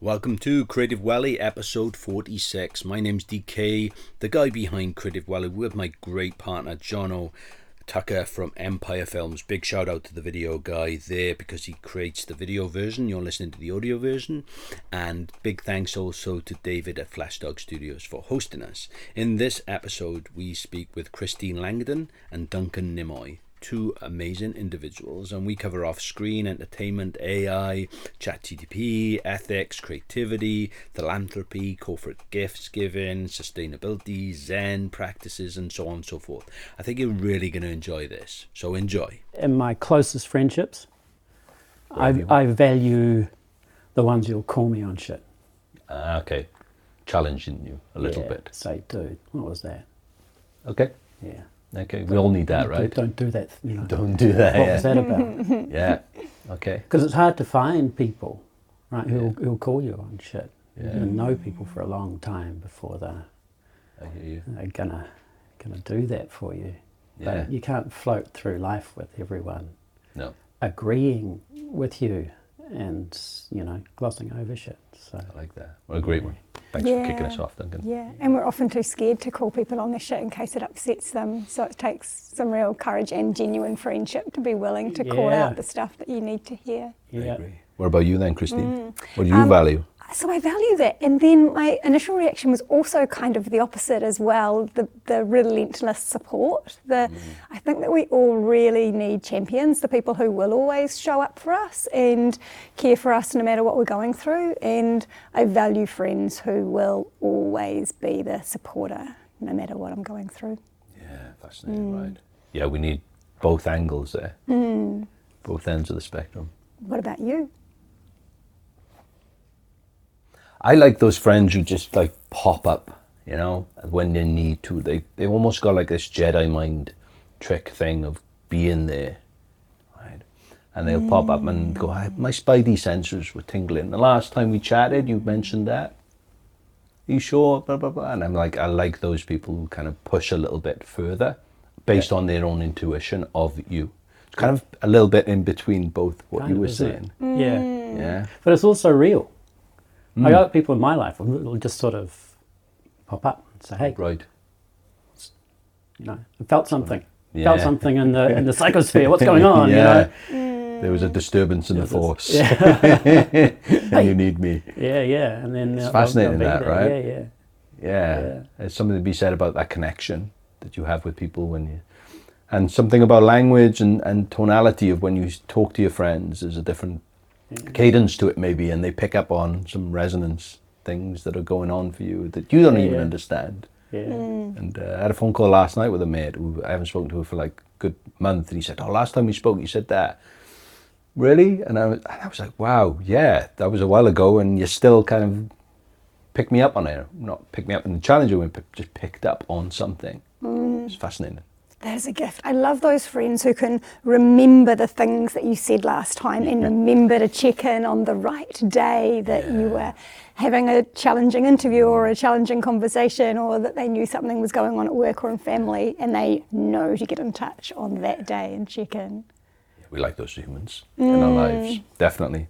Welcome to Creative Welly episode 46. My name's DK, the guy behind Creative Welly, with my great partner Jono Tucker from Empire Films. Big shout out to the video guy there because he creates the video version. You're listening to the audio version. And big thanks also to David at Flashdog Studios for hosting us. In this episode, we speak with Christine Langdon and Duncan Nimmo two amazing individuals, and we cover off screen, entertainment, AI, ChatGPT, ethics, creativity, philanthropy, corporate gifts giving, sustainability, Zen practices, and so on and so forth. I think you're really going to enjoy this. So enjoy. In my closest friendships, I, I value the ones who'll call me on shit. Uh, okay. Challenging you a little yeah, bit. Say, dude, what was that? Okay. Yeah. Okay, we all need that, right? Don't do that. You know. Don't do that. What yeah. was that about? yeah. Okay. Because it's hard to find people, right? Who'll who'll call you on shit. Yeah. You know people for a long time before they're, I hear you. they're gonna gonna do that for you. Yeah. But you can't float through life with everyone No, agreeing with you and you know glossing over shit. So I like that. What a great one. Thanks Yeah. for kicking us off, Duncan. Yeah, and we're often too scared to call people on their shit in case it upsets them. So it takes some real courage and genuine friendship to be willing to call out the stuff that you need to hear. I yeah. agree. What about you then, Christine? What do you Um, value? So I value that. And then my initial reaction was also kind of the opposite as well the, the relentless support. The, mm. I think that we all really need champions, the people who will always show up for us and care for us no matter what we're going through. And I value friends who will always be the supporter no matter what I'm going through. Yeah, fascinating, mm. right? Yeah, we need both angles there, mm. both ends of the spectrum. What about you? I like those friends who just like pop up, you know, when they need to. They they almost got like this Jedi mind trick thing of being there, right? And they'll pop up and go, "I- "My spidey sensors were tingling." The last time we chatted, you mentioned that. Are you sure? Blah blah blah. And I'm like, I like those people who kind of push a little bit further, based on their own intuition of you. It's kind of a little bit in between both what Kind you were saying. Yeah. Yeah. But it's also real. I got people in my life who will just sort of pop up and say, "Hey, Right. you know, I felt something. Yeah. Felt something in the in the psychosphere. What's going on? yeah. You know? There was a disturbance in the force. Yeah. and you need me. yeah, yeah. And then It's uh, fascinating that, there. right? Yeah, yeah. Yeah. Yeah. There's something to be said about that connection that you have with people when you and something about language and, and tonality of when you talk to your friends is a different Mm-hmm. cadence to it maybe and they pick up on some resonance things that are going on for you that you don't Yeah, even yeah. understand. Yeah. Mm. and uh, I had a phone call last night with a mate who I haven't spoken to for like a good month and he said oh last time we spoke you said that. Really? And I was, and I was like wow yeah that was a while ago and you still kind of picked me up on it. Not picked me up in the challenger way but just picked up on something. Mm-hmm. It's fascinating That is a gift. I love those friends who can remember the things that you said last time and remember to check in on the right day that you were having a challenging interview or a challenging conversation or that they knew something was going on at work or in family and they know to get in touch on that day and check in. we like those humans in our lives definitely.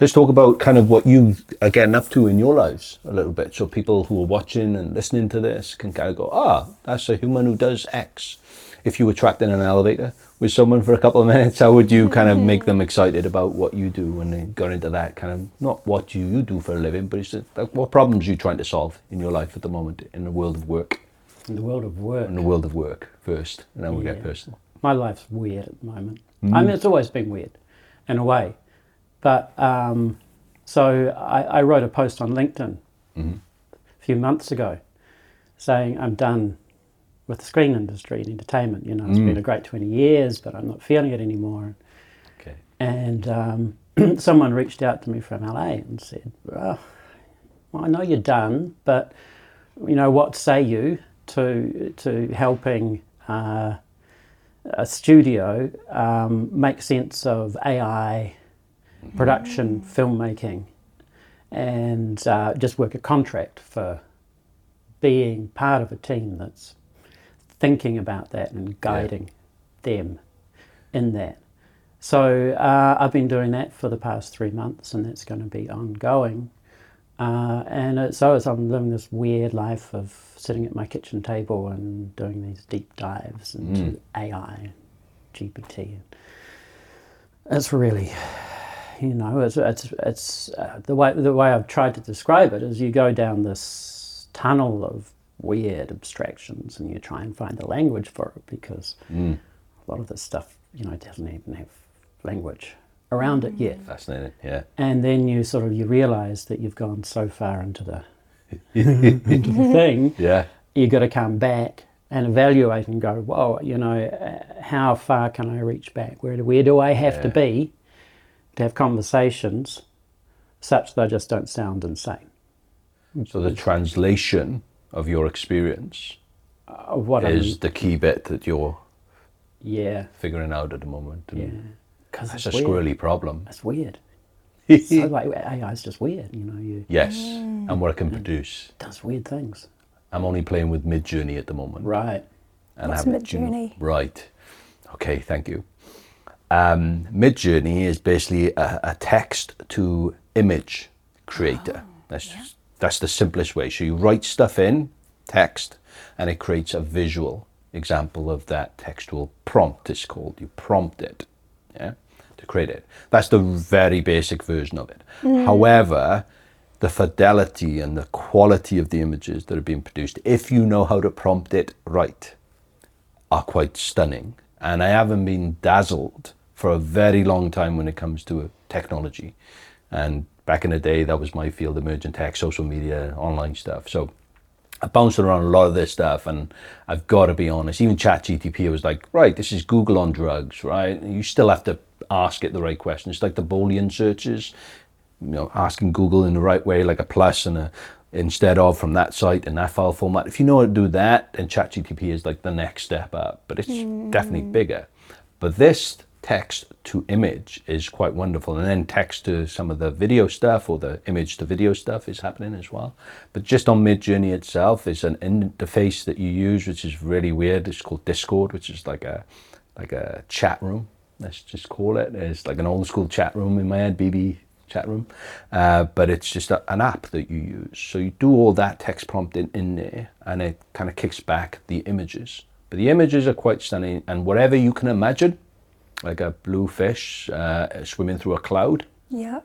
Let's talk about kind of what you are getting up to in your lives a little bit. So people who are watching and listening to this can kind of go ah that's a human who does x if you were trapped in an elevator with someone for a couple of minutes how would you kind of make them excited about what you do when they got into that kind of not what you, you do for a living but it's just, like, what problems are you trying to solve in your life at the moment in the world of work In the world of work, in the world of work first and then we'll get personal my life's weird at the moment. Mm. I mean, it's always been weird, in a way. But um, so I, I wrote a post on LinkedIn Mm-hmm. a few months ago, saying I'm done with the screen industry and entertainment. You know, it's Mm. been a great 20 years, but I'm not feeling it anymore. okay And um, someone reached out to me from LA and said, well, well, I know you're done, but you know, what say you to to helping uh, a studio um, make sense of AI production, filmmaking, and uh, just work a contract for being part of a team that's thinking about that and guiding them in that. So uh, I've been doing that for the past three months, and that's going to be ongoing. Uh, and it, so it's, I'm living this weird life of sitting at my kitchen table and doing these deep dives into AI, GPT. It's really, you know, it's it's it's uh, the way the way I've tried to describe it is you go down this tunnel of weird abstractions and you try and find the language for it because a lot of this stuff, you know, doesn't even have language around it yet. Fascinating. Yeah. And then you sort of you realise that you've gone so far into the into the thing Yeah. you got to come back and evaluate and go, whoa, you know, uh, how far can I reach back? Where do, where do I have to be to have conversations such that I just don't sound insane? So the translation of your experience Uh, what is I'm, the key bit that you're yeah, figuring out at the moment. And yeah, because That's it's a weird. squirrely problem. It's weird. so like AI is just weird, you know. You Yes, and what it can produce. does weird things, I'm only playing with Midjourney at the moment. right? And What's I haven't- do you know- Midjourney? Right. Okay, thank you. Um, Midjourney is basically a, a text to image creator. that's just, that's the simplest way. So you write stuff in text, and it creates a visual example of that textual prompt. It's called. You prompt it, yeah, to create it. That's the very basic version of it. Mm. However, the fidelity and the quality of the images that are being produced, if you know how to prompt it right, are quite stunning. And I haven't been dazzled for a very long time when it comes to technology. And back in the day, that was my field, emerging tech, social media, online stuff. So I bounced around a lot of this stuff, and I've got to be honest. Even ChatGTP was like, right, this is Google on drugs, right? You still have to ask it the right question. It's like the Boolean searches, you know, asking Google in the right way, like a plus and a instead of from that site in that file format. If you know how to do that, then ChatGTP is like the next step up, but it's hmm. definitely bigger. But this text to image is quite wonderful, and then text to some of the video stuff or the image to video stuff is happening as well. But just on Midjourney itself, is an interface that you use, which is really weird. It's called Discord, which is like a like a chat room. Let's just call it. It's like an old school chat room in my head, BB chat room, uh, but it's just a, an app that you use. So you do all that text prompt in, in there, and it kind of kicks back the images. But the images are quite stunning, and whatever you can imagine, like a blue fish uh, swimming through a cloud, Yeah.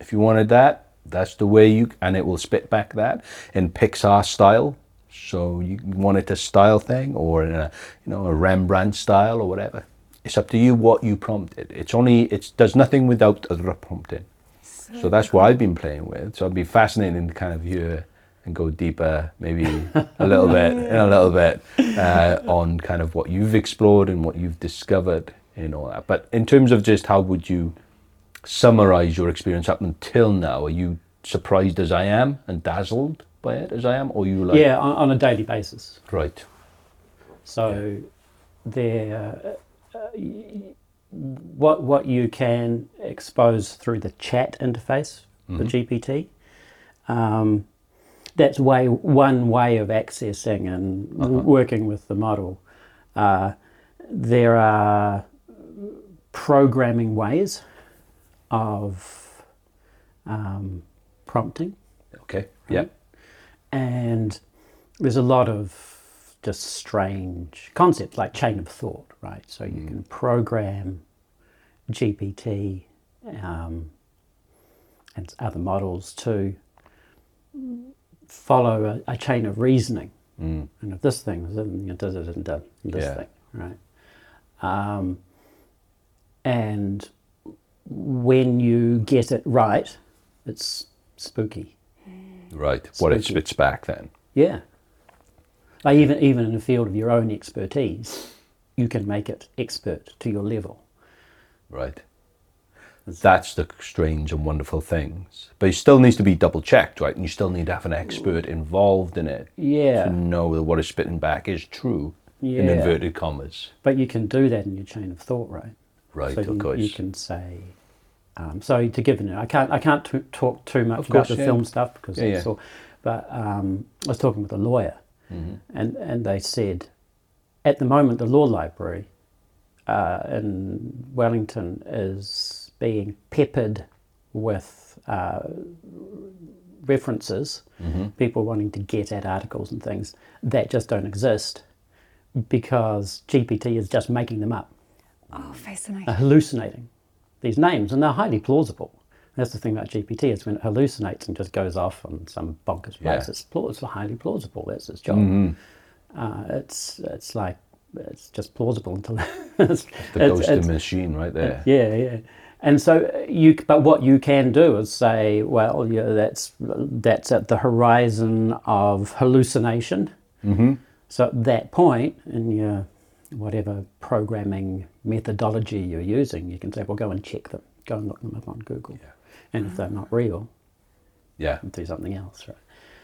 if you wanted that, that's the way you, and it will spit back that in Pixar style. So you want it a style thing, or in a you know a Rembrandt style, or whatever. It's up to you what you prompt it. It's only it does nothing without other prompting. So that's what I've been playing with. So it'd be fascinating to kind of hear and go deeper, maybe a little bit, in a little bit, uh, on kind of what you've explored and what you've discovered in all that. But in terms of just how would you summarize your experience up until now? Are you surprised as I am and dazzled by it as I am, or you like yeah, on, on a daily basis. right? So there, uh, uh, what what you can expose through the chat interface, the GPT. Um, that's way one way of accessing and w- working with the model. Uh, there are programming ways of um, prompting Okay, yeah, and there's a lot of just strange concepts like chain of thought, right? So you can program GPT um, and other models to follow a, a chain of reasoning. And if this thing is in, it does it and does this Yeah. thing, right? Um, and when you get it right, it's spooky. right. What it Spooky. spits back then. Yeah. Like even even in the field of your own expertise, you can make it expert to your level. Right. That's the strange and wonderful things. But it still needs to be double checked, right? And you still need to have an expert involved in it Yeah. to know that what is spitting back is true yeah. in inverted commas. But you can do that in your chain of thought, right? Right, so of you, course. you can say. Um, so to give an, I can't I can't t- talk too much Of about course, the yeah. film stuff because Yeah, all. But um, I was talking with a lawyer, Mm-hmm. and and they said, at the moment the law library uh, in Wellington is being peppered with uh, references, people wanting to get at articles and things that just don't exist because GPT is just making them up, Oh, fascinating. uh, hallucinating these names, and they're highly plausible. That's the thing about GPT is when it hallucinates and just goes off on some bonkers place, Yeah. Mm-hmm. it's, plau- it's highly plausible. That's its job. Uh, it's it's like it's just plausible until it's, The it's- ghost it's- of machine right there. yeah, yeah. And so uh, you, but what you can do is say, well, yeah, that's that's at the horizon of hallucination. Mm-hmm. So at that point in your whatever programming methodology you're using, you can say, well, go and check them, go and look them up on Google, and if they're not real, Yeah. do something else. Right?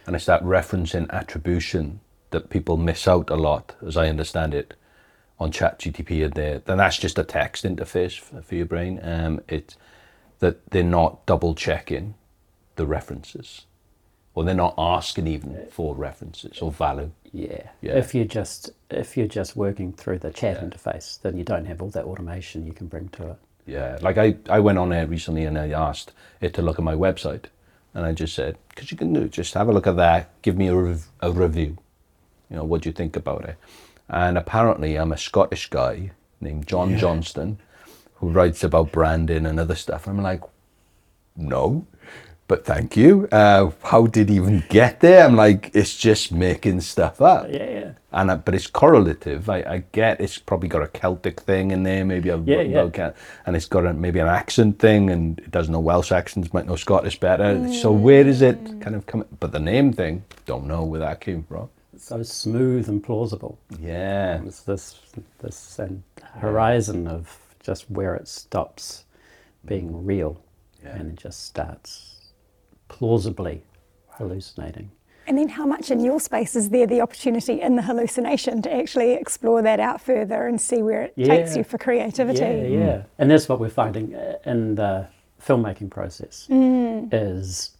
And it's that referencing attribution that people miss out a lot, as I understand it, on ChatGTP. And there, then that's just a text interface for, for your brain. Um, it's that they're not double checking the references, or they're not asking even for references or value. Yeah. Yeah. If you're just if you're just working through the chat interface, then you don't have all that automation you can bring to it. Yeah, like I, I went on there recently and I asked it to look at my website, and I just said, "Cause you can do just have a look at that, give me a, rev- a review, you know, what do you think about it?" And apparently, I'm a Scottish guy named John Johnston, who writes about branding and other stuff. I'm like, no, but thank you. Uh, how did he even get there? I'm like, it's just making stuff up. Yeah, yeah. And I, but it's correlative. I, I get it's probably got a Celtic thing in there, maybe a Yeah, yeah. And it's got a, maybe an accent thing, and it doesn't know Welsh accents, might know Scottish better. So where is it kind of come? But the name thing, don't know where that came from. So smooth and plausible. Yeah, It's this this horizon of just where it stops being real Yeah. and it just starts plausibly hallucinating. And then, how much in your space is there the opportunity in the hallucination to actually explore that out further and see where it takes you for creativity? Yeah, yeah. And that's what we're finding uh, in the filmmaking process is,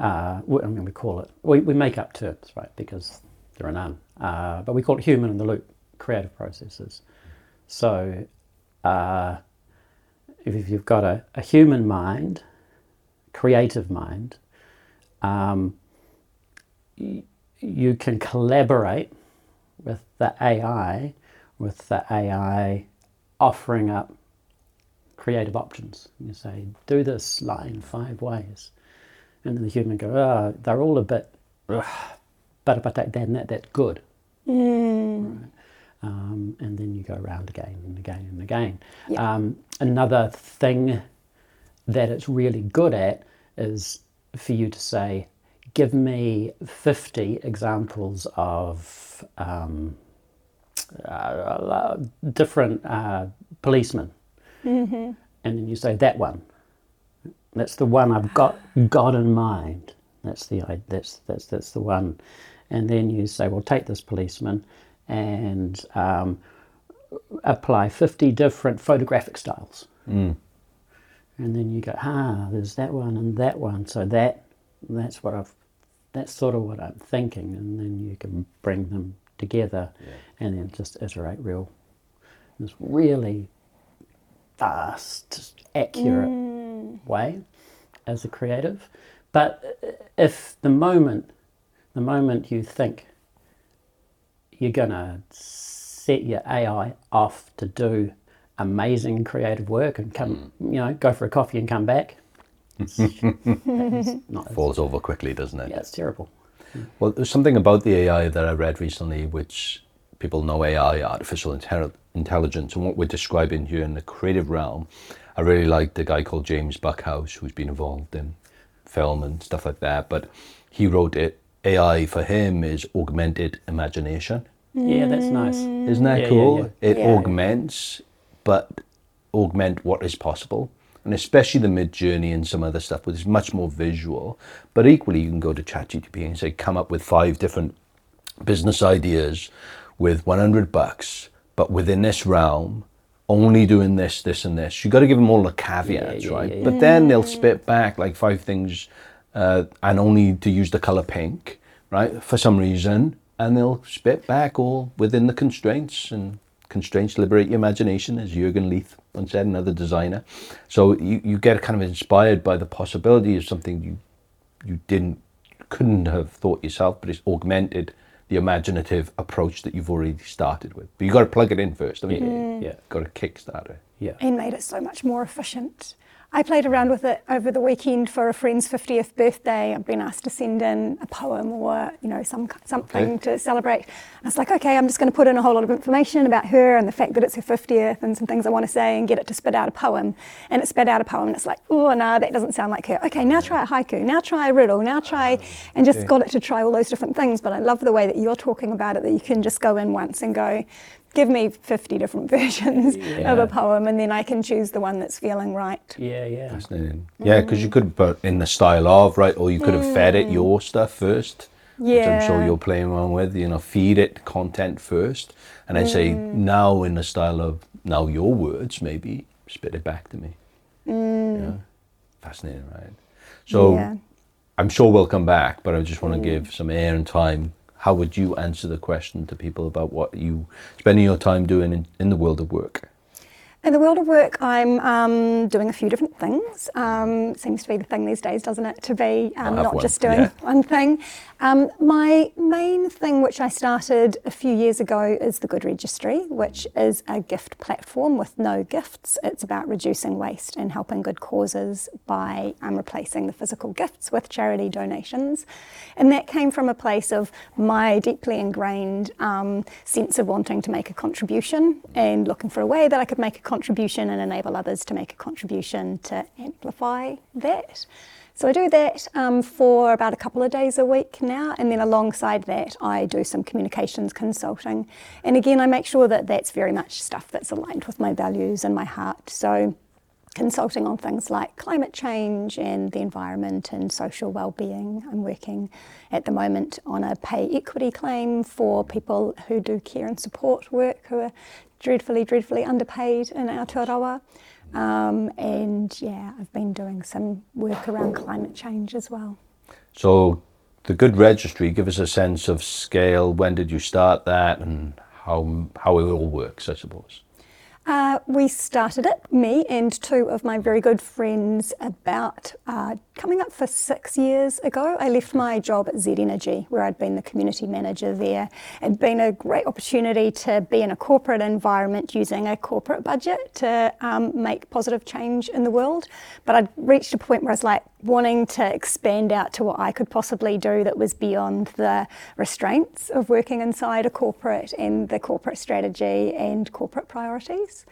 uh, I mean, we call it, we, we make up terms, right, because there are none. Uh, but we call it human in the loop creative processes. So uh, if if you've got a, a human mind, creative mind, um, you can collaborate with the AI, with the AI offering up creative options. You say, do this line in five ways. And then the human go, oh, they're all a bit, but if I take that and that, that's good. Right. Um, and then you go around again and again and again. Yeah. Um, another thing that it's really good at is for you to say, give me 50 examples of um, uh, different uh, policemen. And then you say, that one. That's the one I've got, got in mind. That's the, that's, that's, that's the one. And then you say, well, take this policeman and um, apply 50 different photographic styles. And then you go, ah, there's that one and that one. So that that's what I've that's sort of what I'm thinking. And then you can bring them together and then just iterate real this really fast, accurate way as a creative. But uh, if the moment the moment you think you're gonna set your AI off to do amazing creative work and come, hmm. you know, go for a coffee and come back. Not, falls over quickly, doesn't it? yeah, it's terrible. Well, there's something about the AI that I read recently, which people know AI, artificial intel- intelligence, and what we're describing here in the creative realm. I really like the guy called James Buckhouse, who's been involved in film and stuff like that. But he wrote it. AI for him is augmented imagination. Yeah, that's nice. Isn't that Yeah, cool? yeah. It Yeah. augments, but augment what is possible. And especially the Midjourney and some other stuff, which is much more visual. But equally, you can go to ChatGPT and say, come up with five different business ideas with 100 bucks, but within this realm, only doing this, this, and this. You've got to give them all the caveats, yeah, right? yeah, yeah. But then they'll spit back like five things, uh, and only to use the color pink, right? For some reason, and they'll spit back all within the constraints, and constraints liberate your imagination, as Jurgen Leith once said, another designer. So you, you get kind of inspired by the possibility of something you you didn't couldn't have thought yourself, but it's augmented the imaginative approach that you've already started with. But you've got to plug it in first. I mean, mm-hmm. Yeah. got to kickstart it. Yeah. and made it so much more efficient. I played around with it over the weekend for a friend's 50th birthday. I've been asked to send in a poem or, you know, some something Okay. to celebrate. And I was like, okay, I'm just going to put in a whole lot of information about her and the fact that it's her 50th and some things I want to say and get it to spit out a poem. And it spit out a poem and it's like, oh, no, that doesn't sound like her. Okay, now try a haiku. Now try a riddle. Now try, and just Okay. got it to try all those different things. But I love the way that you're talking about it, that you can just go in once and go, give me 50 different versions of a poem and then I can choose the one that's feeling right. Yeah, yeah. Fascinating. Yeah, because you could have put in the style of, right? Or you could have fed it mm. your stuff first. Which I'm sure you're playing around with, you know, feed it content first. And then say, mm. now in the style of, now your words, maybe, spit it back to me. Mm. Yeah. Fascinating, right? So Yeah. I'm sure we'll come back, but I just want to give some air and time. How would you answer the question to people about what you spending your time doing in, in the world of work? In the world of work, I'm um, doing a few different things. Um, seems to be the thing these days, doesn't it? To be um, not one, just doing yeah. one thing. Um, my main thing, which I started a few years ago, is the Good Registry, which is a gift platform with no gifts. It's about reducing waste and helping good causes by um, replacing the physical gifts with charity donations. And that came from a place of my deeply ingrained um, sense of wanting to make a contribution and looking for a way that I could make a contribution and enable others to make a contribution to amplify that. So I do that um, for about a couple of days a week now, and then alongside that, I do some communications consulting. And again, I make sure that that's very much stuff that's aligned with my values and my heart. So consulting on things like climate change and the environment and social well-being. I'm working at the moment on a pay equity claim for people who do care and support work who are dreadfully, dreadfully underpaid in Aotearoa. Um, and yeah, I've been doing some work around climate change as well. So, the good registry, give us a sense of scale. When did you start that, and how how it all works? I suppose. Uh, we started it, me and two of my very good friends, about uh, coming up for six years ago. I left my job at Z Energy, where I'd been the community manager there. It'd been a great opportunity to be in a corporate environment using a corporate budget to um, make positive change in the world. But I'd reached a point where I was like wanting to expand out to what I could possibly do that was beyond the restraints of working inside a corporate and the corporate strategy and corporate priorities.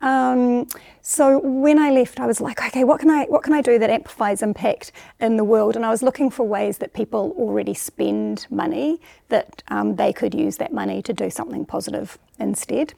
Um, so when I left, I was like, okay, what can I what can I do that amplifies impact in the world? And I was looking for ways that people already spend money that um, they could use that money to do something positive instead.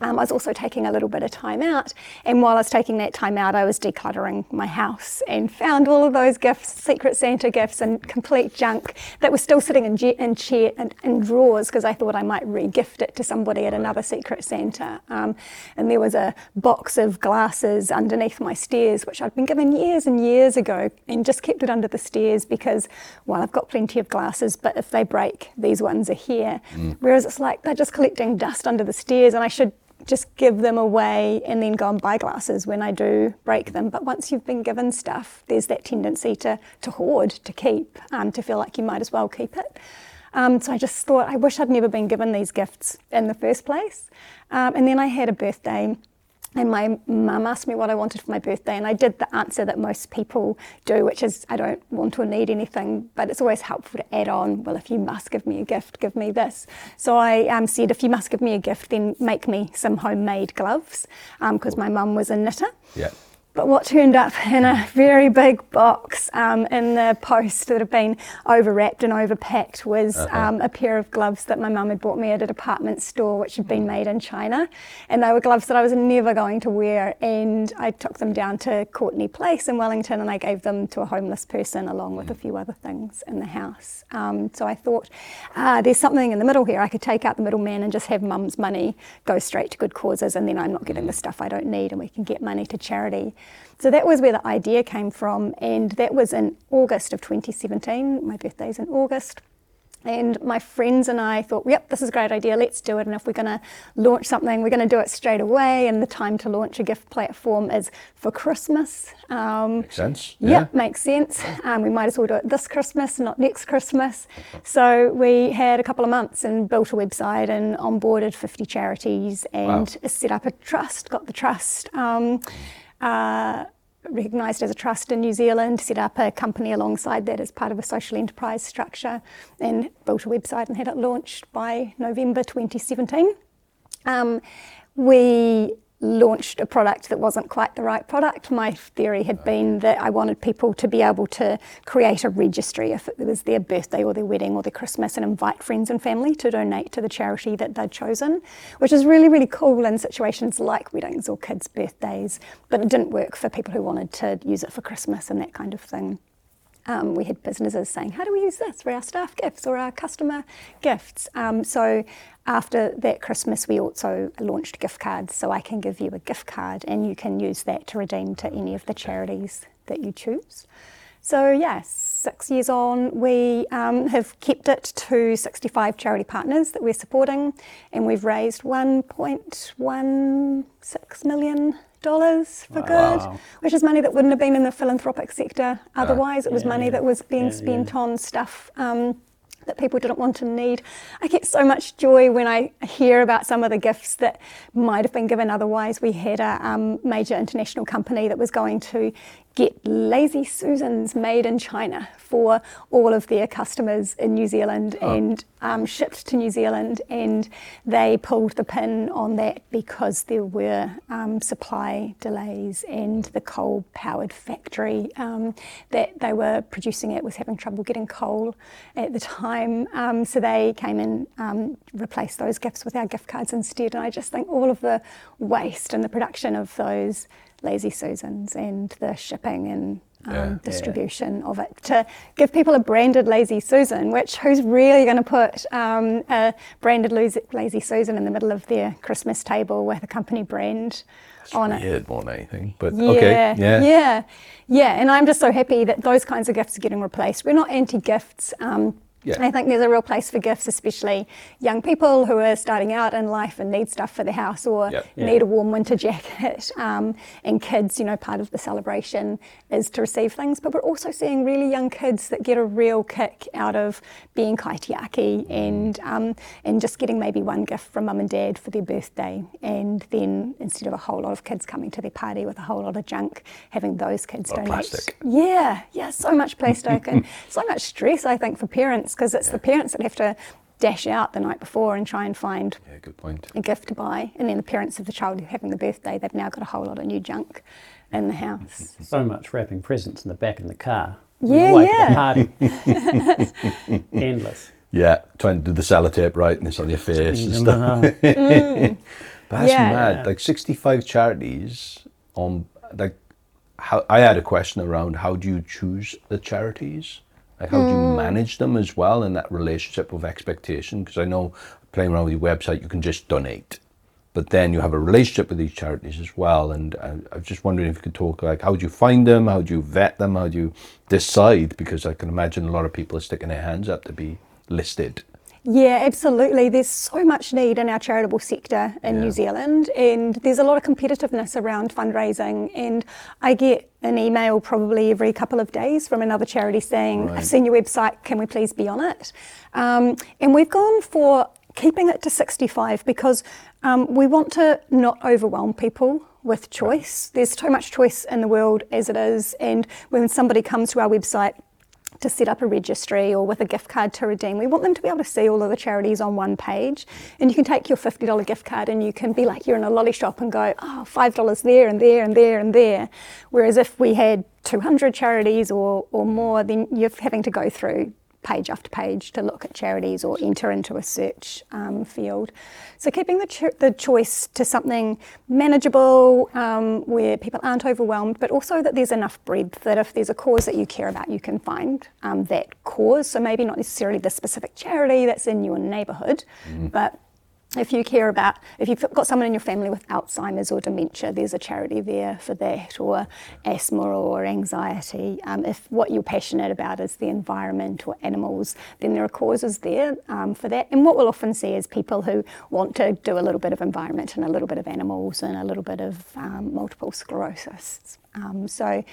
Um, I was also taking a little bit of time out, and while I was taking that time out, I was decluttering my house and found all of those gifts, Secret Santa gifts, and complete junk that was still sitting in, ge- in chair and in drawers because I thought I might re-gift it to somebody at another Secret Santa. Um, and there was a box of glasses underneath my stairs, which I'd been given years and years ago, and just kept it under the stairs because, well, I've got plenty of glasses, but if they break, these ones are here. Whereas it's like they're just collecting dust under the stairs, and I should just give them away and then go and buy glasses when I do break them. But once you've been given stuff, there's that tendency to, to hoard, to keep, um, to feel like you might as well keep it. Um, so I just thought, I wish I'd never been given these gifts in the first place. Um, and then I had a birthday. And my mum asked me what I wanted for my birthday, and I did the answer that most people do, which is I don't want or need anything, but it's always helpful to add on, well, if you must give me a gift, give me this. So I um, said, if you must give me a gift, then make me some homemade gloves, because my mum was a knitter. Yeah. But what turned up in a very big box um, in the post that had been overwrapped and overpacked was um, a pair of gloves that my mum had bought me at a department store, which had been made in China. And they were gloves that I was never going to wear. And I took them down to Courtenay Place in Wellington and I gave them to a homeless person along with a few other things in the house. Um, so I thought, ah, there's something in the middle here. I could take out the middleman and just have mum's money go straight to good causes, and then I'm not getting the stuff I don't need, and we can get money to charity. So that was where the idea came from, and that was in August of 2017. My birthday's in August. And my friends and I thought, yep, this is a great idea, let's do it. And if we're going to launch something, we're going to do it straight away. And the time to launch a gift platform is for Christmas. Um, makes sense. Yep, yeah. makes sense. Um, we might as well do it this Christmas, not next Christmas. So we had a couple of months and built a website and onboarded 50 charities and wow. set up a trust, got the trust. Um, uh, recognised as a trust in New Zealand, set up a company alongside that as part of a social enterprise structure, and built a website and had it launched by November 2017. Um, we launched a product that wasn't quite the right product. My theory had been that I wanted people to be able to create a registry if it was their birthday or their wedding or their Christmas and invite friends and family to donate to the charity that they'd chosen, which is really, really cool in situations like weddings or kids' birthdays. But it didn't work for people who wanted to use it for Christmas and that kind of thing. Um, we had businesses saying, How do we use this for our staff gifts or our customer gifts? Um, so after that Christmas, we also launched gift cards. So I can give you a gift card and you can use that to redeem to any of the charities that you choose. So, yes, six years on, we um, have kept it to 65 charity partners that we're supporting, and we've raised 1.16 million dollars for wow. good, which is money that wouldn't have been in the philanthropic sector otherwise. it was yeah, money yeah. that was being yeah, spent on stuff. Um, that people didn't want to need. I get so much joy when I hear about some of the gifts that might have been given otherwise. We had a um, major international company that was going to get lazy Susans made in China for all of their customers in New Zealand oh. and um, shipped to New Zealand. And they pulled the pin on that because there were um, supply delays and the coal powered factory um, that they were producing it was having trouble getting coal at the time. Um, so they came and um, replaced those gifts with our gift cards instead. And I just think all of the waste and the production of those Lazy Susans and the shipping and um, yeah, distribution yeah. of it to give people a branded Lazy Susan, which who's really going to put um, a branded Lazy Susan in the middle of their Christmas table with a company brand That's on weird it? more than anything, but yeah, okay, yeah, yeah, yeah. And I'm just so happy that those kinds of gifts are getting replaced. We're not anti-gifts. Um, yeah. I think there's a real place for gifts, especially young people who are starting out in life and need stuff for the house or yep. yeah. need a warm winter jacket. Um, and kids, you know, part of the celebration is to receive things. But we're also seeing really young kids that get a real kick out of being kaitiaki mm. and um, and just getting maybe one gift from mum and dad for their birthday, and then instead of a whole lot of kids coming to their party with a whole lot of junk, having those kids donate. Plastic. Yeah, yeah, so much plastic and so much stress. I think for parents because it's yeah. the parents that have to dash out the night before and try and find yeah, good point. a gift to buy. And then the parents of the child who's having the birthday, they've now got a whole lot of new junk in the house. So much wrapping presents in the back of the car. Yeah, yeah. party. Endless. Yeah, trying to do the sellotape right and it's on your face and stuff. mm. That's yeah. mad. Like 65 charities on like how I had a question around how do you choose the charities? Like how mm. do you hmm. manage them as well in that relationship of expectation? Because I know playing around with your website, you can just donate, but then you have a relationship with these charities as well. And I, I was just wondering if you could talk like how do you find them, how do you vet them, how do you decide? Because I can imagine a lot of people are sticking their hands up to be listed. Yeah, absolutely. There's so much need in our charitable sector in yeah. New Zealand, and there's a lot of competitiveness around fundraising. And I get an email probably every couple of days from another charity saying, right. I've seen your website, can we please be on it? Um, and we've gone for keeping it to 65 because um, we want to not overwhelm people with choice. There's too much choice in the world as it is, and when somebody comes to our website, to set up a registry or with a gift card to redeem. We want them to be able to see all of the charities on one page. And you can take your $50 gift card and you can be like you're in a lolly shop and go, oh, $5 there and there and there and there. Whereas if we had 200 charities or, or more, then you're having to go through page after page to look at charities or enter into a search um, field. So keeping the, cho- the choice to something manageable um, where people aren't overwhelmed, but also that there's enough breadth that if there's a cause that you care about, you can find um, that cause. So maybe not necessarily the specific charity that's in your neighbourhood, mm. but if you care about, if you've got someone in your family with Alzheimer's or dementia, there's a charity there for that, or asthma or anxiety. Um, if what you're passionate about is the environment or animals, then there are causes there um, for that. And what we'll often see is people who want to do a little bit of environment and a little bit of animals and a little bit of um, multiple sclerosis. Um, so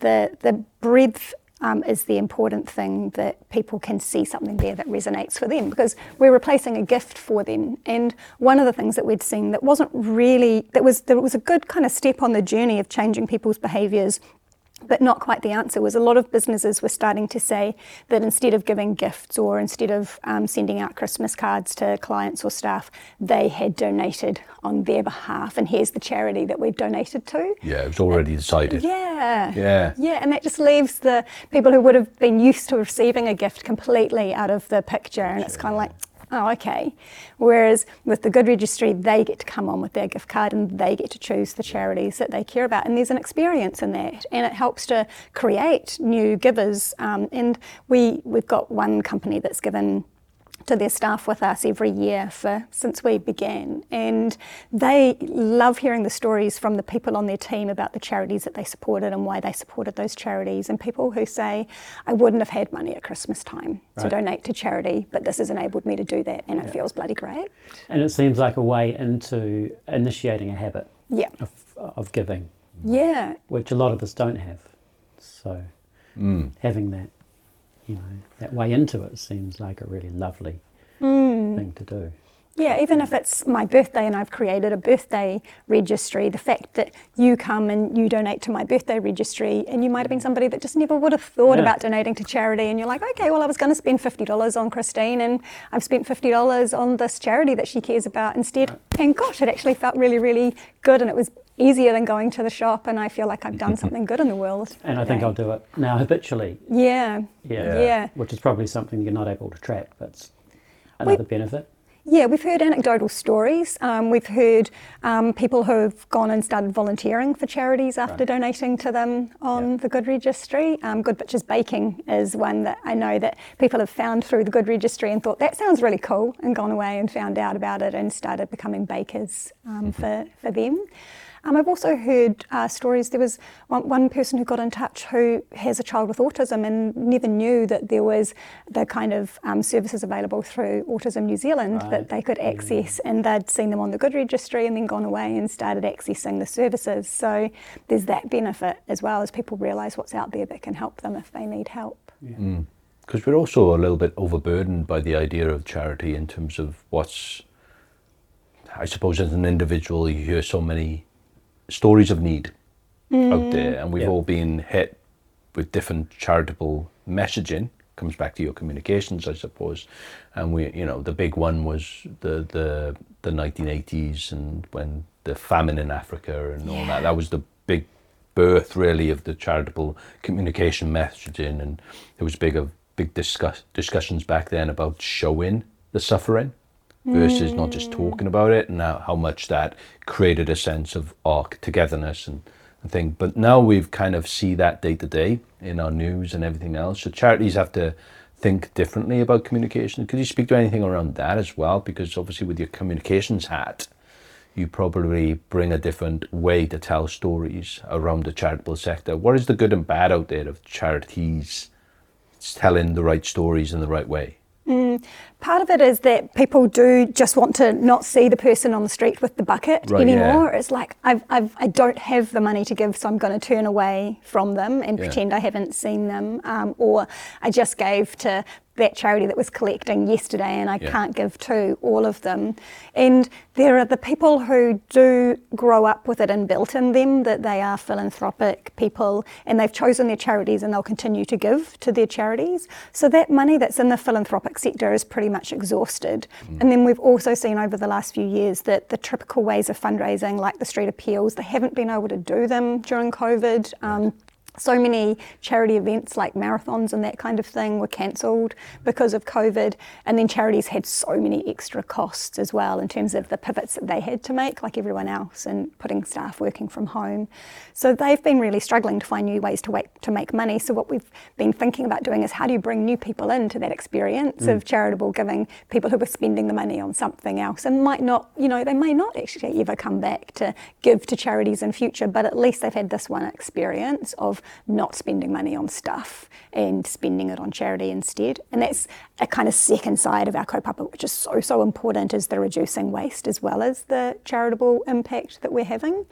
the, the breadth um, is the important thing that people can see something there that resonates for them because we're replacing a gift for them. And one of the things that we'd seen that wasn't really, that was, that was a good kind of step on the journey of changing people's behaviours but not quite the answer was a lot of businesses were starting to say that instead of giving gifts or instead of um, sending out Christmas cards to clients or staff, they had donated on their behalf. And here's the charity that we've donated to. Yeah, it was already decided. Yeah. Yeah. Yeah, and that just leaves the people who would have been used to receiving a gift completely out of the picture. And it's kind of like, oh, okay. Whereas with the Good Registry, they get to come on with their gift card and they get to choose the charities that they care about. And there's an experience in that, and it helps to create new givers. Um, and we, we've got one company that's given to their staff with us every year for since we began and they love hearing the stories from the people on their team about the charities that they supported and why they supported those charities and people who say I wouldn't have had money at Christmas time right. to donate to charity but this has enabled me to do that and yeah. it feels bloody great and it seems like a way into initiating a habit yeah. of, of giving yeah which a lot of us don't have so mm. having that you know, that way into it seems like a really lovely mm. thing to do. Yeah, even if it's my birthday and I've created a birthday registry, the fact that you come and you donate to my birthday registry, and you might have been somebody that just never would have thought yeah. about donating to charity, and you're like, okay, well, I was going to spend $50 on Christine, and I've spent $50 on this charity that she cares about instead. Right. And gosh, it actually felt really, really good, and it was easier than going to the shop and I feel like I've done something good in the world. And I think I'll do it now habitually. Yeah. Yeah. Yeah. Which is probably something you're not able to track, but another we, benefit. Yeah, we've heard anecdotal stories. Um, we've heard um, people who have gone and started volunteering for charities after right. donating to them on yeah. the Good Registry. Um, Good Bitches Baking is one that I know that people have found through the Good Registry and thought that sounds really cool and gone away and found out about it and started becoming bakers um, mm-hmm. for, for them. Um, I've also heard uh, stories. There was one, one, person who got in touch who has a child with autism and never knew that there was the kind of um, services available through Autism New Zealand right. that they could access, and they'd seen them on the Good Registry and then gone away and started accessing the services. So there's that benefit as well as people realise what's out there that can help them if they need help. Because yeah. mm. we're also a little bit overburdened by the idea of charity in terms of what's I suppose as an individual, you hear so many stories of need mm. out there, and we've all been hit with different charitable messaging. Comes back to your communications, I suppose, and we, you know, the big one was the the the 1980s and when the famine in Africa and yeah. all that. That was the big birth, really, of the charitable communication messaging, and there was big of big discuss, discussions back then about showing the suffering versus mm. not just talking about it and how, how much that created a sense of arc togetherness and, and thing. But now we've kind of see that day to day in our news and everything else. So charities have to think differently about communication. Could you speak to anything around that as well? Because obviously with your communications hat, you probably bring a different way to tell stories around the charitable sector. What is the good and bad out there of charities telling the right stories in the right way? Mm, part of it is that people do just want to not see the person on the street with the bucket right, anymore. Yeah. It's like I've, I've, I don't have the money to give, so I'm going to turn away from them and yeah. pretend I haven't seen them. Um, or I just gave to that charity that was collecting yesterday and I yeah. can't give to all of them. And there are the people who do grow up with it and built in them that they are philanthropic people and they've chosen their charities and they'll continue to give to their charities. So that money that's in the philanthropic sector is pretty much exhausted. Mm. And then we've also seen over the last few years that the typical ways of fundraising, like the street appeals, they haven't been able to do them during COVID. Um, so many charity events like marathons and that kind of thing were cancelled because of COVID. And then charities had so many extra costs as well in terms of the pivots that they had to make, like everyone else, and putting staff working from home. So they've been really struggling to find new ways to, wait, to make money. So what we've been thinking about doing is how do you bring new people into that experience mm. of charitable giving, people who are spending the money on something else and might not, you know, they may not actually ever come back to give to charities in future, but at least they've had this one experience of not spending money on stuff and spending it on charity instead. And that's a kind of second side of our kaupapa, which is so, so important, is the reducing waste as well as the charitable impact that we're having.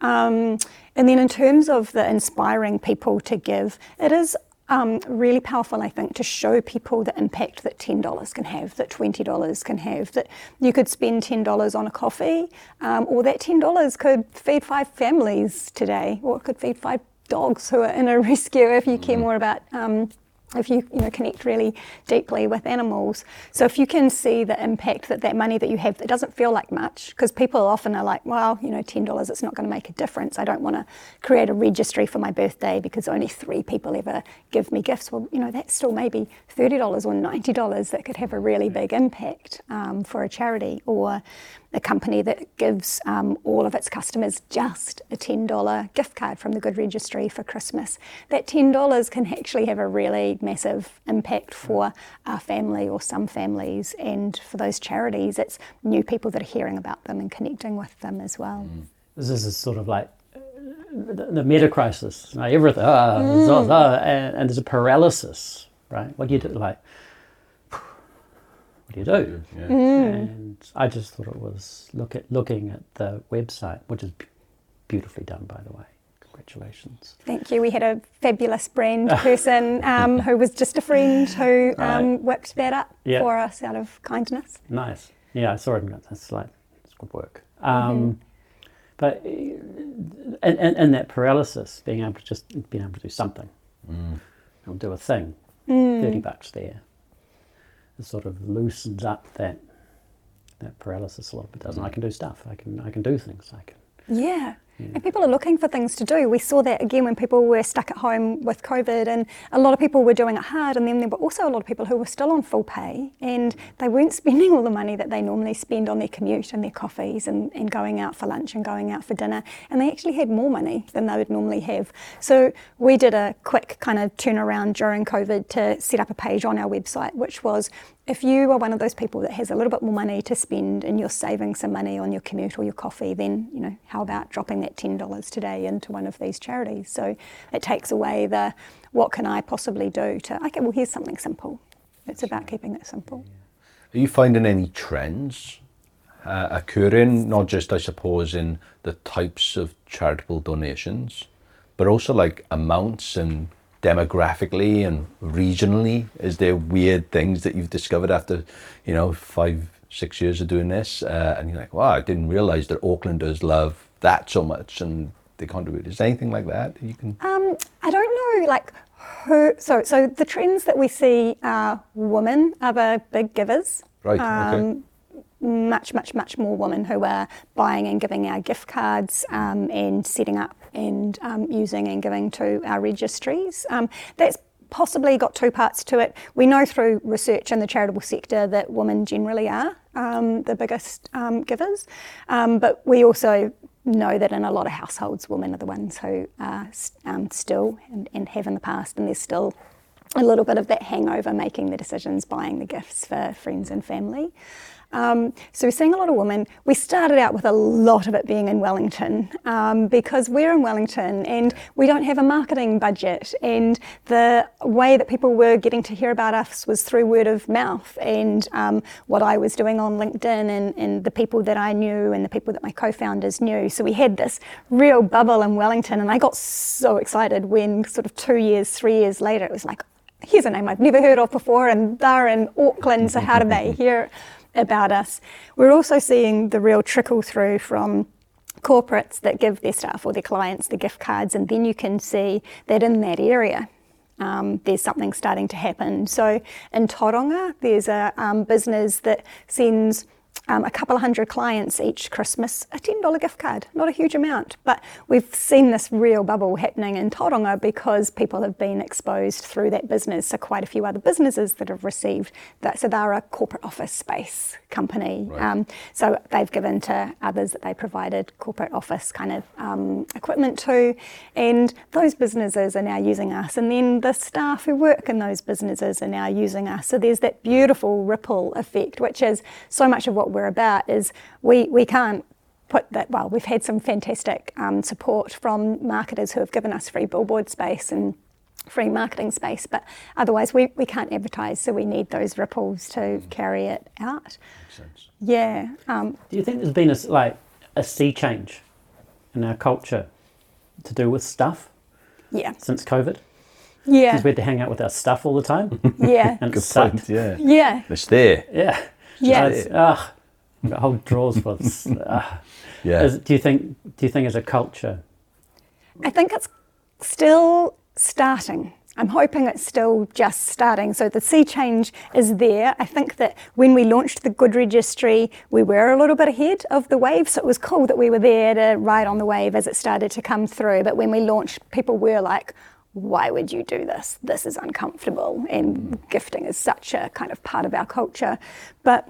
Um, and then in terms of the inspiring people to give, it is um, really powerful, I think, to show people the impact that $10 can have, that $20 can have, that you could spend $10 on a coffee, um, or that $10 could feed five families today, or it could feed five dogs who are in a rescue if you care mm. more about um, if you, you know, connect really deeply with animals. So if you can see the impact that that money that you have, that doesn't feel like much, because people often are like, well, you know, $10, it's not going to make a difference. I don't want to create a registry for my birthday because only three people ever give me gifts. Well, you know, that's still maybe $30 or $90 that could have a really big impact um, for a charity. Or a company that gives um, all of its customers just a $10 gift card from the Good Registry for Christmas. That $10 can actually have a really massive impact for our family or some families, and for those charities, it's new people that are hearing about them and connecting with them as well. Mm. This is sort of like uh, the, the meta crisis, right? everything, uh, mm. uh, and, and, there's a paralysis, right? What do you do? Like, what do you do? Yeah. Mm. And I just thought it was look at looking at the website, which is beautifully done, by the way. Congratulations. Thank you. We had a fabulous brand person um, who was just a friend who um, right. whipped that up yep. for us out of kindness. Nice. Yeah, I saw it. That's like it's good work. Um, mm-hmm. But and, and, and, that paralysis, being able to just being able to do something, mm. do a thing, mm. thirty bucks there it sort of loosens up that that paralysis a little bit, doesn't? I can do stuff. I can I can do things. I can. Yeah. And people are looking for things to do. We saw that again when people were stuck at home with COVID, and a lot of people were doing it hard. And then there were also a lot of people who were still on full pay and they weren't spending all the money that they normally spend on their commute and their coffees and, and going out for lunch and going out for dinner. And they actually had more money than they would normally have. So we did a quick kind of turnaround during COVID to set up a page on our website, which was if you are one of those people that has a little bit more money to spend and you're saving some money on your commute or your coffee, then you know how about dropping that ten dollars today into one of these charities? So it takes away the what can I possibly do to okay, well here's something simple. It's about keeping it simple. Are you finding any trends uh, occurring, not just I suppose in the types of charitable donations, but also like amounts and demographically and regionally? Is there weird things that you've discovered after, you know, five, six years of doing this? Uh, and you're like, wow, I didn't realize that Aucklanders love that so much and they contribute. Is there anything like that you can? Um, I don't know, like who. So, so the trends that we see are women are the big givers. Right. Um, okay much, much, much more women who are buying and giving our gift cards um, and setting up and um, using and giving to our registries. Um, that's possibly got two parts to it. We know through research in the charitable sector that women generally are um, the biggest um, givers, but we also know that in a lot of households, women are the ones who are still and, and have in the past, and there's still a little bit of that hangover making the decisions, buying the gifts for friends and family. Um, so we're seeing a lot of women. We started out with a lot of it being in Wellington um, because we're in Wellington and we don't have a marketing budget. And the way that people were getting to hear about us was through word of mouth and um, what I was doing on LinkedIn and, and the people that I knew and the people that my co founders knew. So we had this real bubble in Wellington. And I got so excited when, sort of two years, three years later, it was like, here's a name I've never heard of before, and they're in Auckland, so how do they hear about us. We're also seeing the real trickle through from corporates that give their staff or their clients the gift cards, and then you can see that in that area. Um, there's something starting to happen. So in Tauranga, there's a um, business that sends um, a couple of hundred clients each Christmas a $10 gift card. Not a huge amount, but we've seen this real bubble happening in Tauranga because people have been exposed through that business. So, quite a few other businesses that have received that. So, they're a corporate office space company. Right. Um, so, they've given to others that they provided corporate office kind of um, equipment to. And those businesses are now using us. And then the staff who work in those businesses are now using us. So, there's that beautiful ripple effect, which is so much of what we're about is we, we can't put that, well, we've had some fantastic um, support from marketers who have given us free billboard space and free marketing space, but otherwise we, we can't advertise, so we need those ripples to carry it out. Makes sense. Yeah. Um, Do you think there's been a s- like a sea change in our culture to do with stuff yeah. since COVID? Yeah. Because we had to hang out with our stuff all the time, Yeah. and it sucked. point. Yeah. Yeah. It's there. Yeah. Yeah. It's, ugh, I've got whole drawers full. of s- Yeah. Is- do you think? Do you think as a culture? I think it's still starting. I'm hoping it's still just starting. So the sea change is there. I think that when we launched the Good Registry, we were a little bit ahead of the wave. So it was cool that we were there to ride on the wave as it started to come through. But when we launched, people were like, why would you do this? This is uncomfortable. And gifting is such a kind of part of our culture. But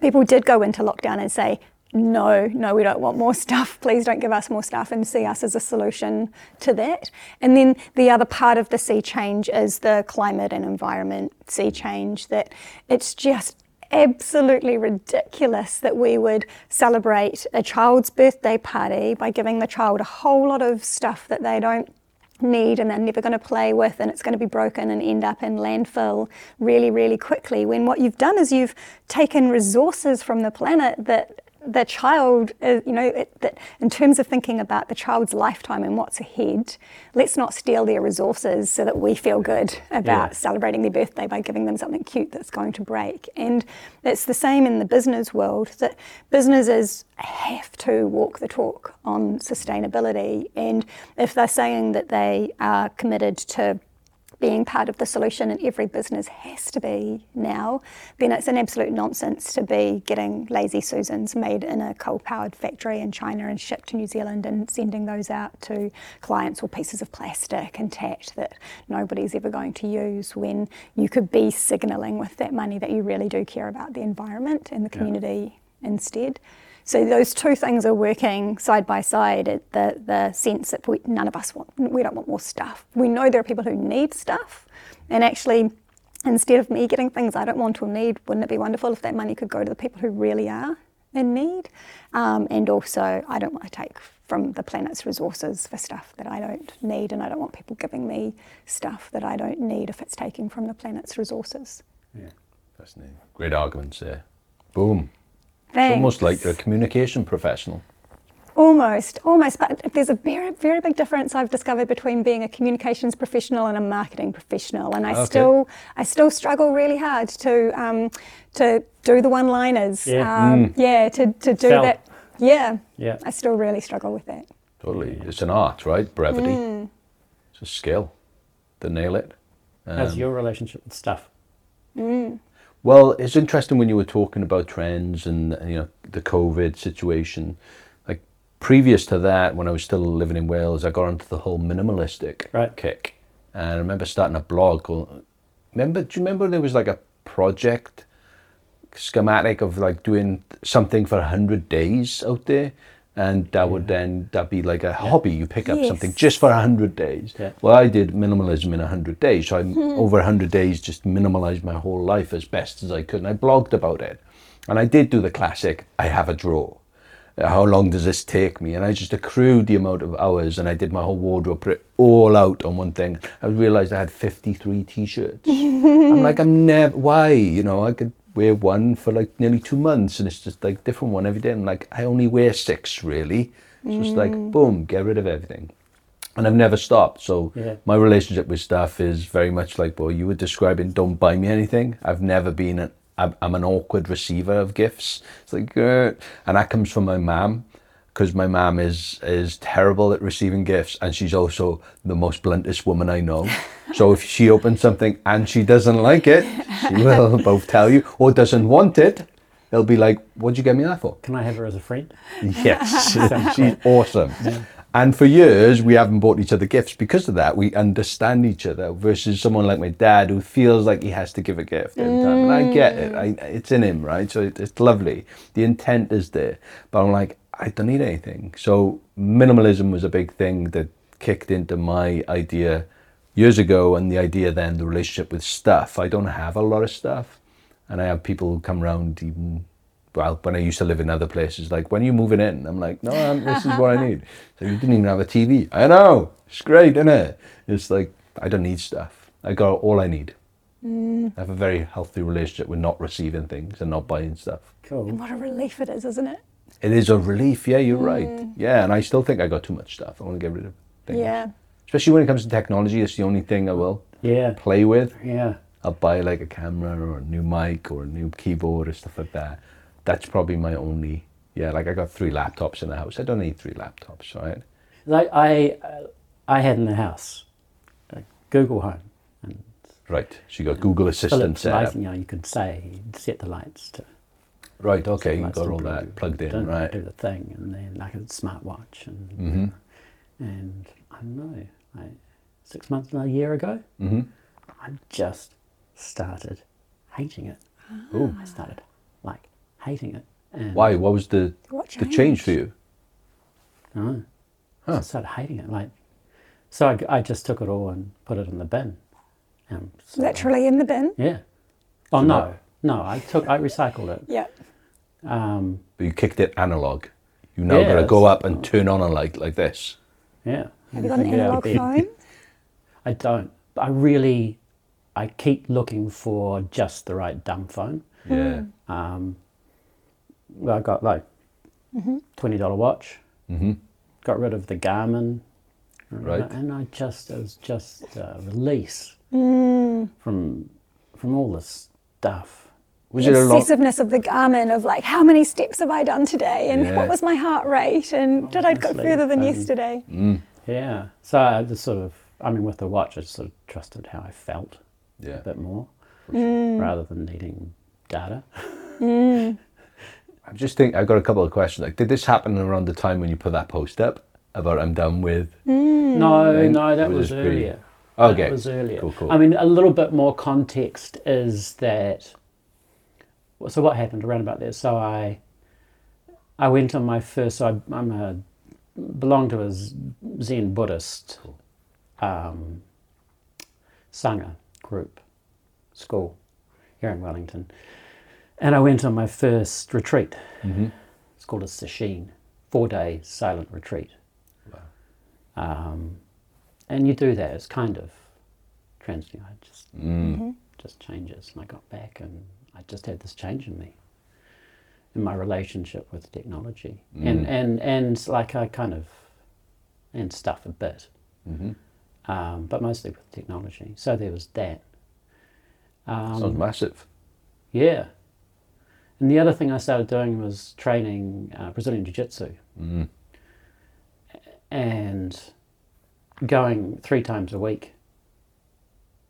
people did go into lockdown and say, no, no, we don't want more stuff. Please don't give us more stuff and see us as a solution to that. And then the other part of the sea change is the climate and environment sea change, that it's just absolutely ridiculous that we would celebrate a child's birthday party by giving the child a whole lot of stuff that they don't need and they're never going to play with and it's going to be broken and end up in landfill really really quickly when what you've done is you've taken resources from the planet that the child uh, you know it, that in terms of thinking about the child's lifetime and what's ahead let's not steal their resources so that we feel good about Yeah. celebrating their birthday by giving them something cute that's going to break and it's the same in the business world that businesses have to walk the talk on sustainability and if they're saying that they are committed to being part of the solution and every business has to be now, then it's an absolute nonsense to be getting lazy Susans made in a coal powered factory in China and shipped to New Zealand and sending those out to clients or pieces of plastic intact that nobody's ever going to use when you could be signalling with that money that you really do care about the environment and the community instead. So those two things are working side by side. The the sense that we, none of us want, we don't want more stuff. We know there are people who need stuff, and actually, instead of me getting things I don't want or need, wouldn't it be wonderful if that money could go to the people who really are in need? Um, and also, I don't want to take from the planet's resources for stuff that I don't need, and I don't want people giving me stuff that I don't need if it's taking from the planet's resources. Yeah. Fascinating. Great arguments there. Boom. Thanks. It's almost like you're a communication professional. Almost, almost. But there's a very, very big difference I've discovered between being a communications professional and a marketing professional, and I Okay. still, I still struggle really hard to, um, to do the one-liners. Yeah. Um, yeah. To, to do Sell. that. Yeah. Yeah. I still really struggle with that. Totally. It's an art, right? Brevity. Mm. It's a skill to nail it. How's Um, your relationship with stuff? Well, it's interesting when you were talking about trends and you know the COVID situation. Like previous to that, when I was still living in Wales, I got into the whole minimalistic Right. kick, and I remember starting a blog. Called, remember? Do you remember there was like a project schematic of like doing something for hundred days out there? And that would then that be like a hobby. You pick up something just for hundred days. Yeah. Well, I did minimalism in 100 days. So I, over 100 days, just minimalized my whole life as best as I could. And I blogged about it. And I did do the classic, I have a drawer. Uh, How long does this take me? And I just accrued the amount of hours and I did my whole wardrobe, put it all out on one thing. I realized I had 53 t-shirts. I'm like, I'm never, why? You know, I could wear one for like nearly two months and it's just like different one every day. I'm like, I only wear six really. It's just like, boom, get rid of everything and I've never stopped. So Yeah. my relationship with stuff is very much like what you were describing. Don't buy me anything. I've never been. An, I'm, I'm an awkward receiver of gifts. It's like, uh, and that comes from my mum, because my mum is is terrible at receiving gifts, and she's also the most bluntest woman I know. so if she opens something and she doesn't like it, she will both tell you, or doesn't want it. they'll be like, "What'd you get me that for?" Can I have her as a friend? Yes, she's awesome. And for years, we haven't bought each other gifts because of that. We understand each other versus someone like my dad who feels like he has to give a gift every time. And I get it. I, it's in him, right? So it, it's lovely. The intent is there. But I'm like, I don't need anything. So minimalism was a big thing that kicked into my idea years ago. And the idea then, the relationship with stuff. I don't have a lot of stuff. And I have people who come around even well, when I used to live in other places, like, when are you moving in? I'm like, no, I'm, this is what I need. So you didn't even have a TV. I know. It's great, isn't it? It's like, I don't need stuff. I got all I need. Mm. I have a very healthy relationship with not receiving things and not buying stuff. Cool. And What a relief it is, isn't it? It is a relief. Yeah, you're right. Yeah, and I still think I got too much stuff. I want to get rid of things. Yeah. Especially when it comes to technology, it's the only thing I will Yeah. play with. Yeah. I'll buy like a camera or a new mic or a new keyboard or stuff like that. That's probably my only. Yeah, like I got three laptops in the house. I don't need three laptops, right? Like I, uh, I had in the house a Google Home and Right. So you got Google Assistant Philips set light, up. you know, you could say set the lights to Right. Okay. You got to all do- that plugged in, do- right? Do the thing, and then like a smartwatch, and Mm-hmm. and I don't know, like six months, and a year ago, Mm-hmm. I just started hating it. Ooh. I started like hating it. And Why? What was the What the change for changed? you? No. Huh. I started hating it. Like, so I, I just took it all and put it in the bin. And so, Literally in the bin. Yeah. Oh no, no. I took I recycled it. Yeah. Um, But you kicked it analog. You now Yeah, got to go up and turn on a light like this. yeah. Have you got an Figure out a analog phone? I don't. I really, I keep looking for just the right dumb phone. Yeah. Um, well, I got like twenty dollar watch. Mm-hmm. Got rid of the Garmin. Right. And I just it was just a release Mm. from from all this stuff. Was the it a lot? obsessiveness of the Garmin of like how many steps have I done today and Yeah. what was my heart rate and did I go further than um, yesterday? Yeah. So I just sort of, I mean, with the watch, I just sort of trusted how I felt Yeah. a bit more, Mm. rather than needing data. I'm just think I've got a couple of questions. Like, did this happen around the time when you put that post up about I'm done with? No, no, that Was was, this pretty- earlier. Okay. That was earlier. Cool, cool. I mean, a little bit more context is that. So what happened around about there? So I, I went on my first. So I, I'm a belong to a Z- Zen Buddhist, um, sangha group, school, here in Wellington, and I went on my first retreat. Mm-hmm. It's called a sesshin, four day silent retreat. Um, and you do that. It's kind of trans. You know, it just Mm. just changes. And I got back, and I just had this change in me, in my relationship with technology, and and and like I kind of, and stuff a bit, Mm-hmm. um, but mostly with technology. So there was that. Sounds Um, massive. yeah. And the other thing I started doing was training uh, Brazilian Jiu Jitsu Mm. and going three times a week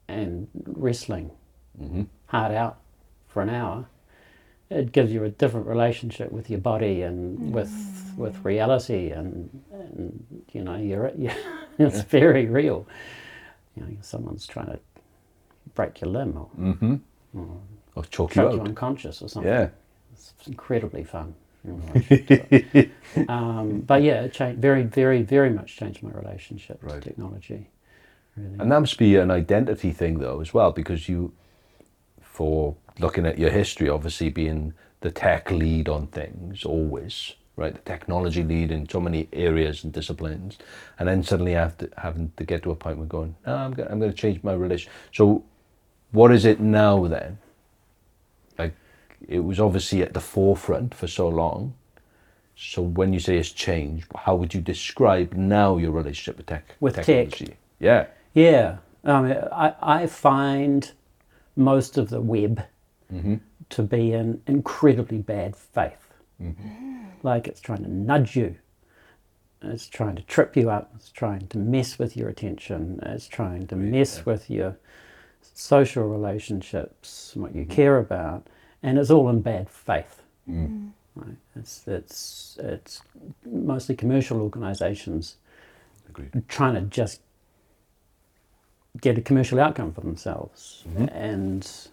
and wrestling Mm-hmm. hard out for an hour. It gives you a different relationship with your body and with with reality, and, and you know you're, you it's very real. You know, someone's trying to break your limb or Mm-hmm. Or choke you choke you out. unconscious or something. Yeah. It's incredibly fun. in relation to it. um, but yeah, it changed very, very, very much changed my relationship Right. to technology. Really. And that must be an identity thing, though, as well, because you, for looking at your history, obviously being the tech lead on things always, right? The technology lead in so many areas and disciplines, and then suddenly after having to get to a point where going, no, I'm going, I'm going to change my relation. So, what is it now then? Like, it was obviously at the forefront for so long. So when you say it's changed, how would you describe now your relationship with tech? With tech? technology? Yeah. Yeah, um, I, I find most of the web Mm-hmm. to be in incredibly bad faith. Mm-hmm. Like it's trying to nudge you, it's trying to trip you up, it's trying to mess with your attention, it's trying to mess with your social relationships, what you mm-hmm. care about, and it's all in bad faith. Mm. Right? It's it's it's mostly commercial organisations trying to just get a commercial outcome for themselves, and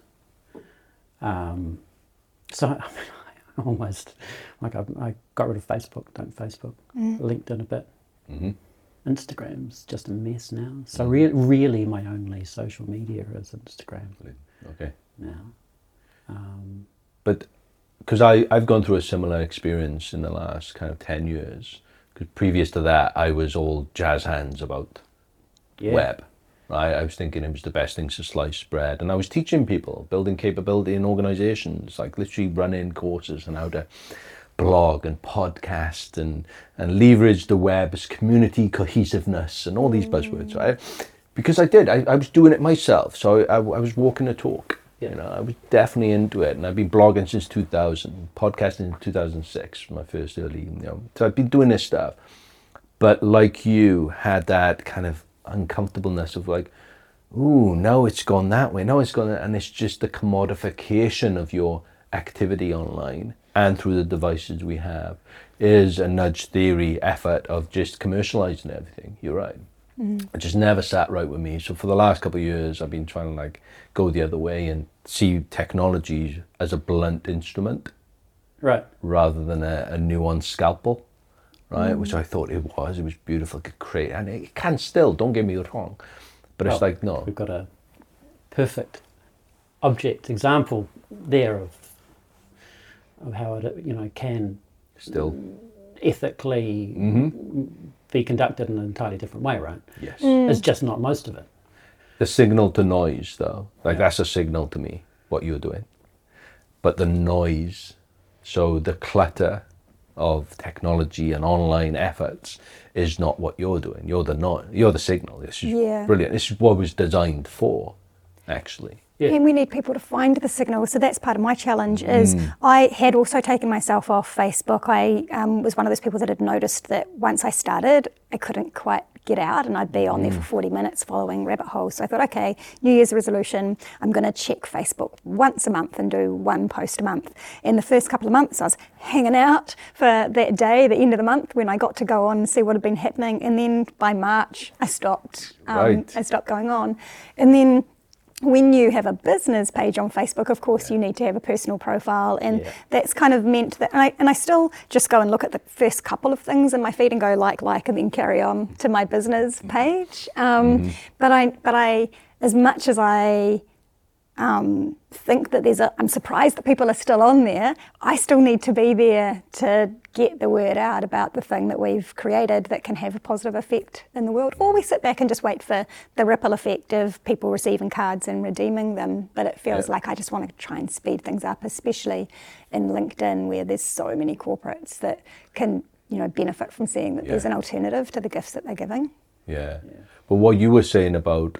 um, so I mean, I almost like I, I got rid of Facebook, don't Facebook, LinkedIn a bit. hmm Instagram's just a mess now. So re- really, my only social media is Instagram Okay. now. Um, But because I I've gone through a similar experience in the last kind of ten years. Because previous to that, I was all jazz hands about yeah. web. Right? I was thinking it was the best things to slice bread, and I was teaching people building capability in organizations, like literally running courses on how to blog and podcast and and leverage the web as community cohesiveness and all these buzzwords, mm. right? Because I did, I, I was doing it myself, so I, I was walking the talk. You know, I was definitely into it, and I've been blogging since 2000, podcasting in 2006, my first early, you know. So I've been doing this stuff but like you had that kind of uncomfortableness of like ooh now it's gone that way. Now it's gone and it's just the commodification of your activity online and through the devices we have is a nudge theory effort of just commercializing everything. You're right. Mm-hmm. It just never sat right with me. So for the last couple of years i've been trying to like go the other way and see technology as a blunt instrument Right. rather than a, a nuanced scalpel, right? Which I thought it was. It was beautiful, it could create, and it can still. Don't get me wrong, but it's like no, We've got a perfect object example there of of how it you know can still ethically Mm-hmm. be conducted in an entirely different way, right? yes. It's just not most of it. The signal to noise, though, like that's a signal to me what you're doing, but the noise, so the clutter of technology and online efforts is not what you're doing. You're the no, you're the signal. This is Yeah. brilliant. This is what was designed for, actually. Yeah. And we need people to find the signal. So that's part of my challenge. Is I had also taken myself off Facebook. I um, was one of those people that had noticed that once I started, I couldn't quite get out, and I'd be on there for 40 minutes following rabbit holes. So I thought, okay, New Year's resolution, I'm going to check Facebook once a month and do one post a month. In the first couple of months, I was hanging out for that day, the end of the month, when I got to go on and see what had been happening. And then by March, I stopped. Um, Right. I stopped going on, and then when you have a business page on Facebook, of course, you need to have a personal profile, and Yeah. that's kind of meant that. And I, and I still just go and look at the first couple of things in my feed and go like, like, and then carry on to my business page. Um, But I, but I, as much as I um, think that there's a, I'm surprised that people are still on there. I still need to be there to get the word out about the thing that we've created that can have a positive effect in the world. Or we sit back and just wait for the ripple effect of people receiving cards and redeeming them. But it feels Yeah. like I just want to try and speed things up, especially in LinkedIn where there's so many corporates that can, you know, benefit from seeing that there's an alternative to the gifts that they're giving. Yeah. But what you were saying about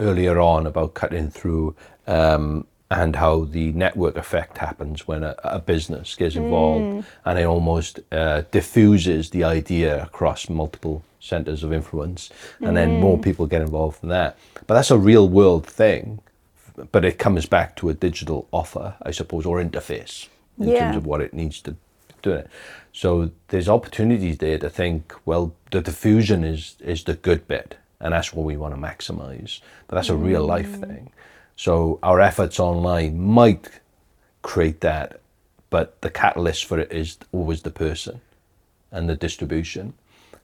earlier on about cutting through um, and how the network effect happens when a, a business gets involved and it almost uh, diffuses the idea across multiple centers of influence and then more people get involved in that. But that's a real world thing. But it comes back to a digital offer, I suppose, or interface in Yeah. terms of what it needs to do it. So there's opportunities there to think, well, the diffusion is is the good bit, and that's what we want to maximize. But that's a real mm. life thing. So our efforts online might create that, but the catalyst for it is always the person and the distribution.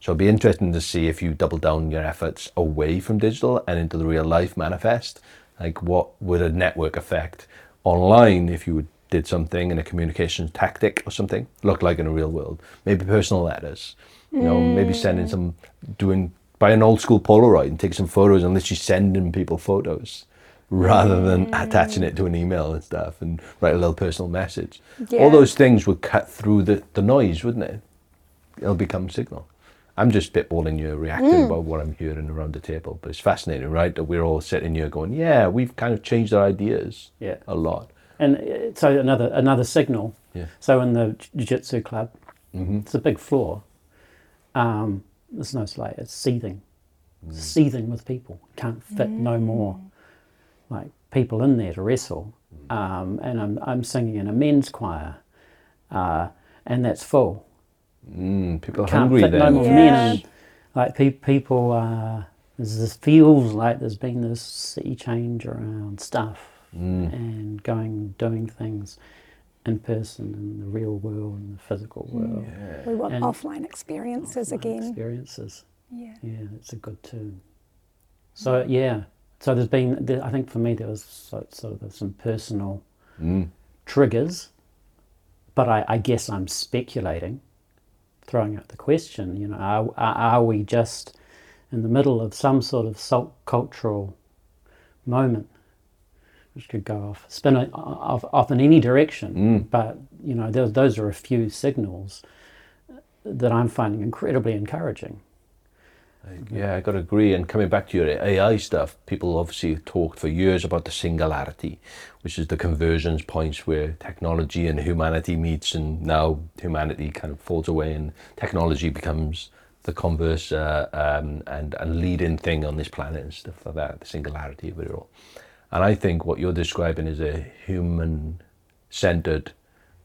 So it'd be interesting to see if you double down your efforts away from digital and into the real life manifest. Like what would a network effect online if you did something in a communication tactic or something look like in a real world? Maybe personal letters. You know, maybe sending mm. some doing buy an old school Polaroid and take some photos and literally sending people photos rather than attaching it to an email and stuff and write a little personal message. Yeah. All those things would cut through the, the noise, wouldn't it? It'll become signal. I'm just spitballing you, reacting about what I'm hearing around the table. But it's fascinating, right? That we're all sitting here going, yeah, we've kind of changed our ideas Yeah. a lot. And uh, so another another signal. Yeah. So in the jiu-jitsu club, it's a big floor. Um, there's no slate. It's seething, seething with people. Can't fit no more like people in there to wrestle. um, and I'm, I'm singing in a men's choir, uh, and that's full. Mm, people are Can't hungry fit no more Yeah. men. And, like pe- people, uh, this feels like there's been this sea change around stuff Mm. and going doing things in person in the real world and the physical world. We want And- offline experiences offline again. Experiences. Yeah. Yeah, that's a good term. So yeah, so there's been. There, I think for me there was so, sort of some personal Mm. triggers, but I, I guess I'm speculating, throwing out the question. You know, are, are, are we just in the middle of some sort of salt cultural moment, which could go off, spin it off, off in any direction? But you know, those those are a few signals that I'm finding incredibly encouraging. Yeah, I got to agree. And coming back to your AI stuff, people obviously talked for years about the singularity, which is the convergence points where technology and humanity meets, and now humanity kind of falls away, and technology becomes the converse uh, um, and and leading thing on this planet and stuff like that. The singularity of it all. And I think what you're describing is a human-centered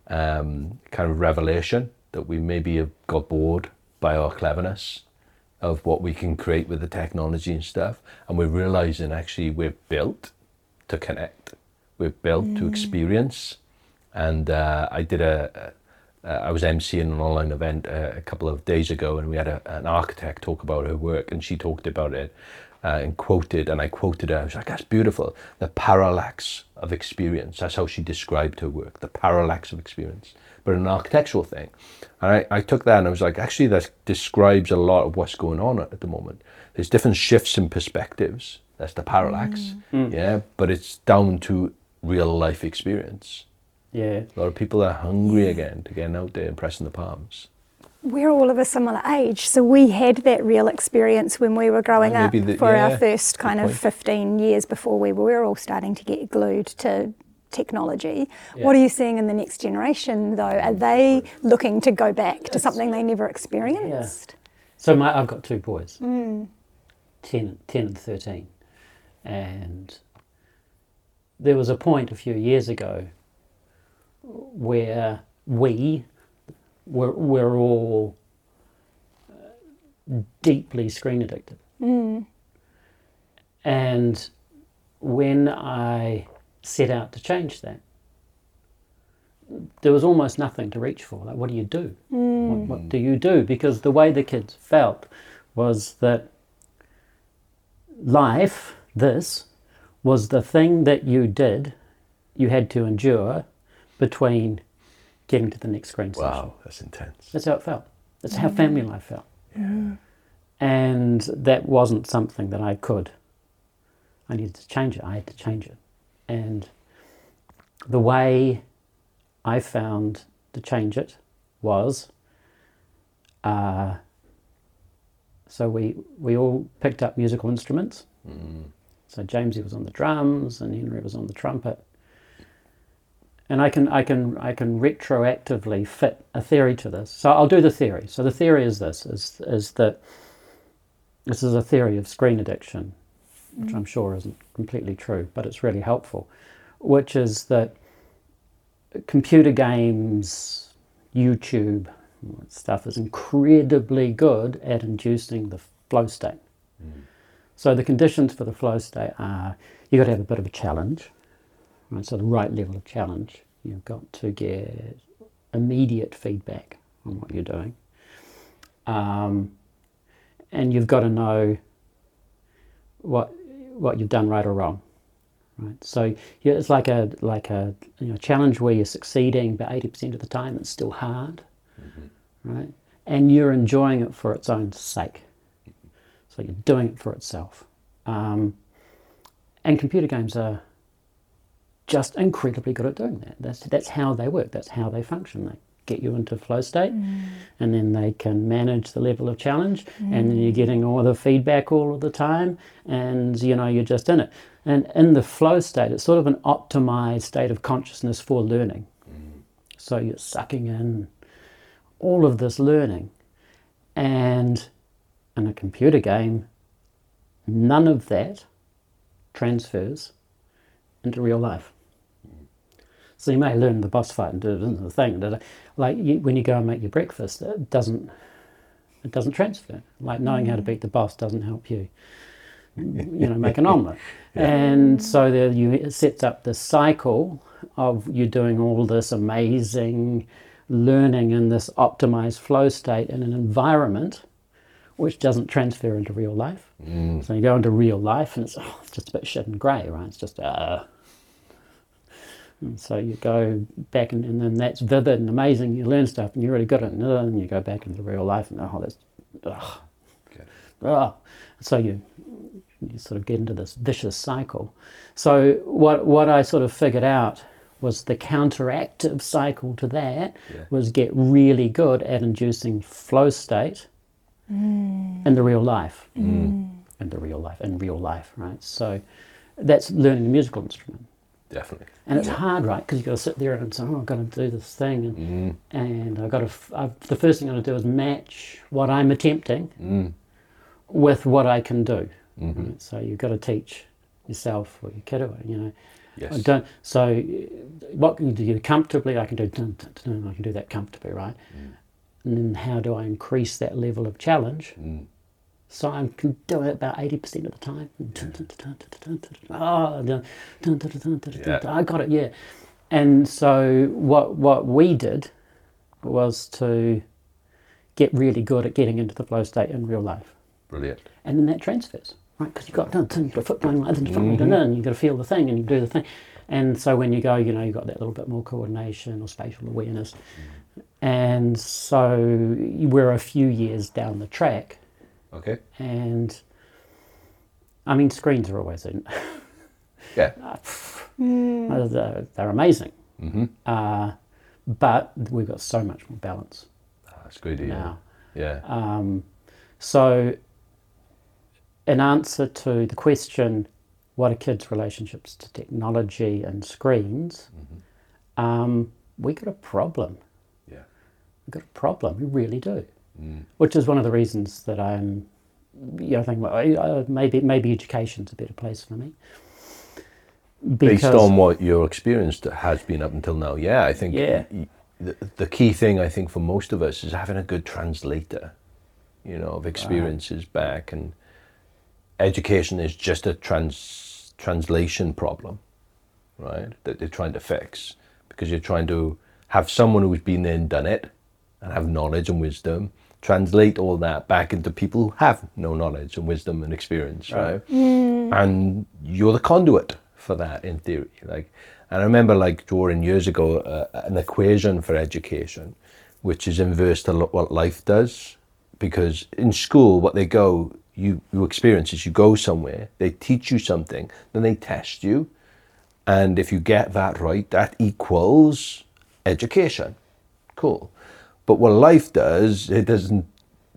um, kind of revelation that we maybe have got bored by our cleverness of what we can create with the technology and stuff. And we're realizing actually we're built to connect, we're built to experience. And uh, I did a, a, I was emceeing an online event uh, a couple of days ago, and we had a, an architect talk about her work, and she talked about it uh, and quoted, and I quoted her. I was like, "That's beautiful." The parallax of experience. That's how she described her work. The parallax of experience, but an architectural thing. And I, I took that and I was like, actually, that describes a lot of what's going on at, the moment. There's different shifts in perspectives. That's the parallax. Yeah, but it's down to real life experience. Yeah, A lot of people are hungry again to get out there and pressing the palms. We're all of a similar age, so we had that real experience when we were growing up the- for yeah, our first kind of point. 15 years before we were all starting to get glued to technology. Yeah. What are you seeing in the next generation though? Are mm, they looking to go back to something they never experienced? So my, I've got two boys, mm. 10, 10 and 13. And there was a point a few years ago where we were, were all uh, deeply screen addicted. And when I set out to change that, there was almost nothing to reach for. Like, what do you do? What, what do you do? Because the way the kids felt was that life, this, was the thing that you did, you had to endure between getting to the next screen session. Wow, that's intense. That's how it felt. That's how family life felt. Yeah. And that wasn't something that I could. I needed to change it. I had to change it. And the way I found to change it was uh, so we, we all picked up musical instruments. So Jamesy was on the drums and Henry was on the trumpet. And I can, I can, I can retroactively fit a theory to this. So I'll do the theory. So the theory is this: is, is that this is a theory of screen addiction, which mm. I'm sure isn't completely true, but it's really helpful. Which is that computer games, YouTube, stuff is incredibly good at inducing the flow state. Mm. So the conditions for the flow state are you've got to have a bit of a challenge, right? So the right level of challenge. You've got to get immediate feedback on what you're doing, um, and you've got to know what what you've done right or wrong. Right. So yeah, it's like a like a you know, challenge where you're succeeding, but eighty percent of the time it's still hard, right? And you're enjoying it for its own sake. So you're doing it for itself. Um, and computer games are just incredibly good at doing that. That's that's how they work. That's how they function. They get you into flow state, mm. and then they can manage the level of challenge, and then you're mm. getting all the feedback all of the time, and you know you're just in it. And in the flow state, it's sort of an optimized state of consciousness for learning. Mm. So you're sucking in all of this learning, and in a computer game, none of that transfers into real life. So you may learn the boss fight and do the thing. da- da. Like you, when you go and make your breakfast, it doesn't it doesn't transfer. Like knowing how to beat the boss doesn't help you, you know, make an omelette. And so there you it sets up this cycle of you doing all this amazing learning in this optimized flow state in an environment which doesn't transfer into real life. So you go into real life and it's, oh, it's just a bit shit and grey, right? It's just, uh, and so you go back and, and then that's vivid and amazing. You learn stuff and you're really good at it. And uh, then you go back into real life and oh, that's, ugh, Get it. oh. So you you sort of get into this vicious cycle. So what what I sort of figured out was the counteractive cycle to that Yeah. was get really good at inducing flow state mm. in the real life. Mm. Mm. In the real life, in real life, right? So that's learning a musical instrument. Definitely. And it's hard, right? Because you've got to sit there and say, oh, I've got to do this thing. And, mm. and I've got to, f- I've, the first thing I've got to do is match what I'm attempting mm. with what I can do. Mm-hmm. right? So you've got to teach yourself or your kid, or, you know. Yes. I don't, so what can you do comfortably? I can do, dun, dun, dun, I can do that comfortably, right? Mm. And then how do I increase that level of challenge? So I can do it about 80% of the time. Oh, Yeah. I got it, yeah. And so what what we did was to get really good at getting into the flow state in real life. Brilliant. And then that transfers, right? Because you've got, dun, dun, you've got a foot going like this, and your foot going dun, dun, and you've got to feel the thing and you do the thing. And so when you go, you know, you've got that little bit more coordination or spatial awareness. And so we're a few years down the track Okay. and I mean, screens are always in. Yeah. Uh, They're, they're amazing. Uh, but we've got so much more balance That's good. Yeah. now. Yeah. Um, so, in answer to the question, what are kids' relationships to technology and screens? Um, we got a problem. yeah. We've got a problem. We really do. Which is one of the reasons that I'm, you know, thinking, well, uh, maybe maybe education's a better place for me. Based on what your experience has been up until now, yeah, I think Yeah. the, the key thing I think for most of us is having a good translator, you know, of experiences back, and education is just a trans translation problem, right? That they're trying to fix because you're trying to have someone who's been there and done it and have knowledge and wisdom translate all that back into people who have no knowledge and wisdom and experience, right? And you're the conduit for that in theory. Like, and I remember like drawing years ago uh, an equation for education, which is inverse to lo- what life does, because in school what they go you you experience is you go somewhere, they teach you something, then they test you, and if you get that right, that equals education. Cool. But what life does, it doesn't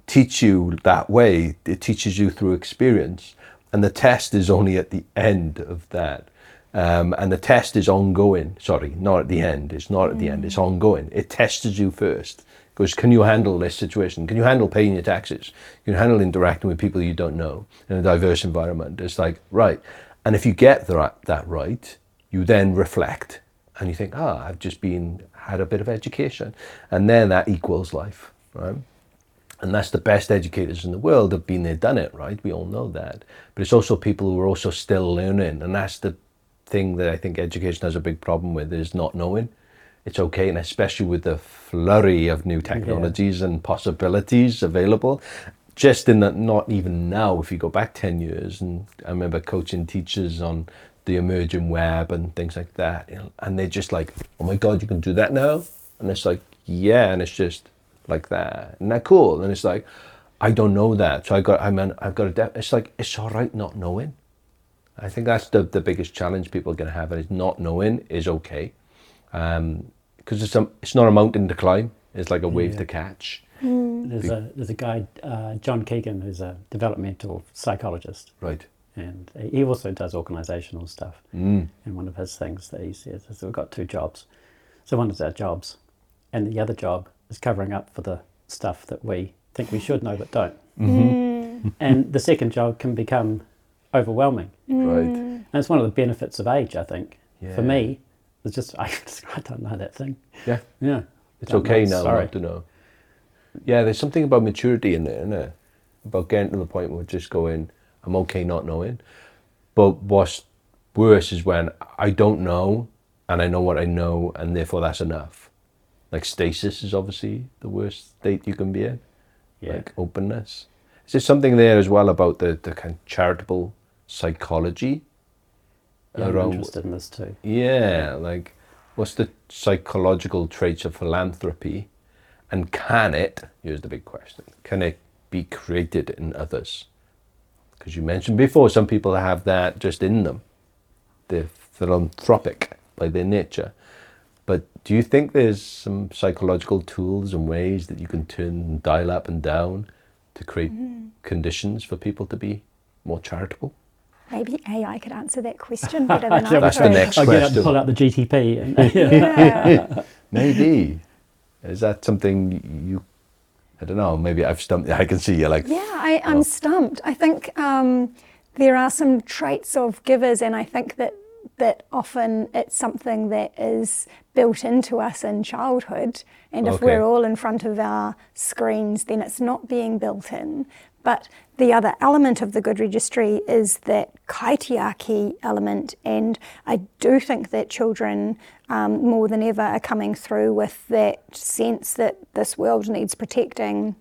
teach you that way. It teaches you through experience. And the test is only at the end of that. Um, and the test is ongoing. Sorry, not at the end. It's not at the end. It's ongoing. It tests you first. Goes, can you handle this situation? Can you handle paying your taxes? Can you handle interacting with people you don't know in a diverse environment? It's like, right. And if you get that, that right, you then reflect and you think, ah, I've just been had a bit of education, and then that equals life, right? And that's the best educators in the world have been there, done it, right? We all know that. But it's also people who are also still learning, and that's the thing that I think education has a big problem with is not knowing. It's okay, and especially with the flurry of new technologies and possibilities available. Just in that, not even now. If you go back ten years, and I remember coaching teachers on the emerging web and things like that, you know, and they're just like, "Oh my god, you can do that now!" And it's like, "Yeah," and it's just like that. Isn't that cool? And it's like, I don't know that, so I got, I mean, I've got a. De- it's like it's all right not knowing. I think that's the the biggest challenge people are going to have, and is not knowing is okay, because it's a, it's not a mountain to climb. It's like a wave to catch. There's a there's a guy, uh, John Kegan, who's a developmental psychologist, Right. And he also does organisational stuff. Mm. And one of his things that he says is we've got two jobs. So one is our jobs, and the other job is covering up for the stuff that we think we should know but don't. Mm-hmm. Mm. And the second job can become overwhelming. Mm. Right. And it's one of the benefits of age, I think, for me, It's just I, I don't know that thing. Yeah. Yeah. It's Don't okay know, now Sorry. not to know. Yeah, there's something about maturity in there, isn't there? About getting to the point where just going, I'm okay not knowing. But what's worse is when I don't know and I know what I know and therefore that's enough. Like stasis is obviously the worst state you can be in. Yeah. Like openness. Is there something there as well about the, the kind of charitable psychology Yeah, I'm interested in this too. yeah, like what's the psychological traits of philanthropy? And can it, here's the big question, can it be created in others? Because you mentioned before, some people have that just in them. They're philanthropic by their nature. But do you think there's some psychological tools and ways that you can turn and dial up and down to create hmm. conditions for people to be more charitable? Maybe AI could answer that question better than I Yeah, That's the next I get up and pull out the GTP. And, Yeah. Maybe. Is that something you? I don't know. Maybe I've stumped. I can see you're like. Yeah, I, I'm stumped. I think um, there are some traits of givers, and I think that that often it's something that is built into us in childhood. And if Okay. we're all in front of our screens, then it's not being built in. But the other element of the good registry is that kaitiaki element, and I do think that children um, more than ever are coming through with that sense that this world needs protecting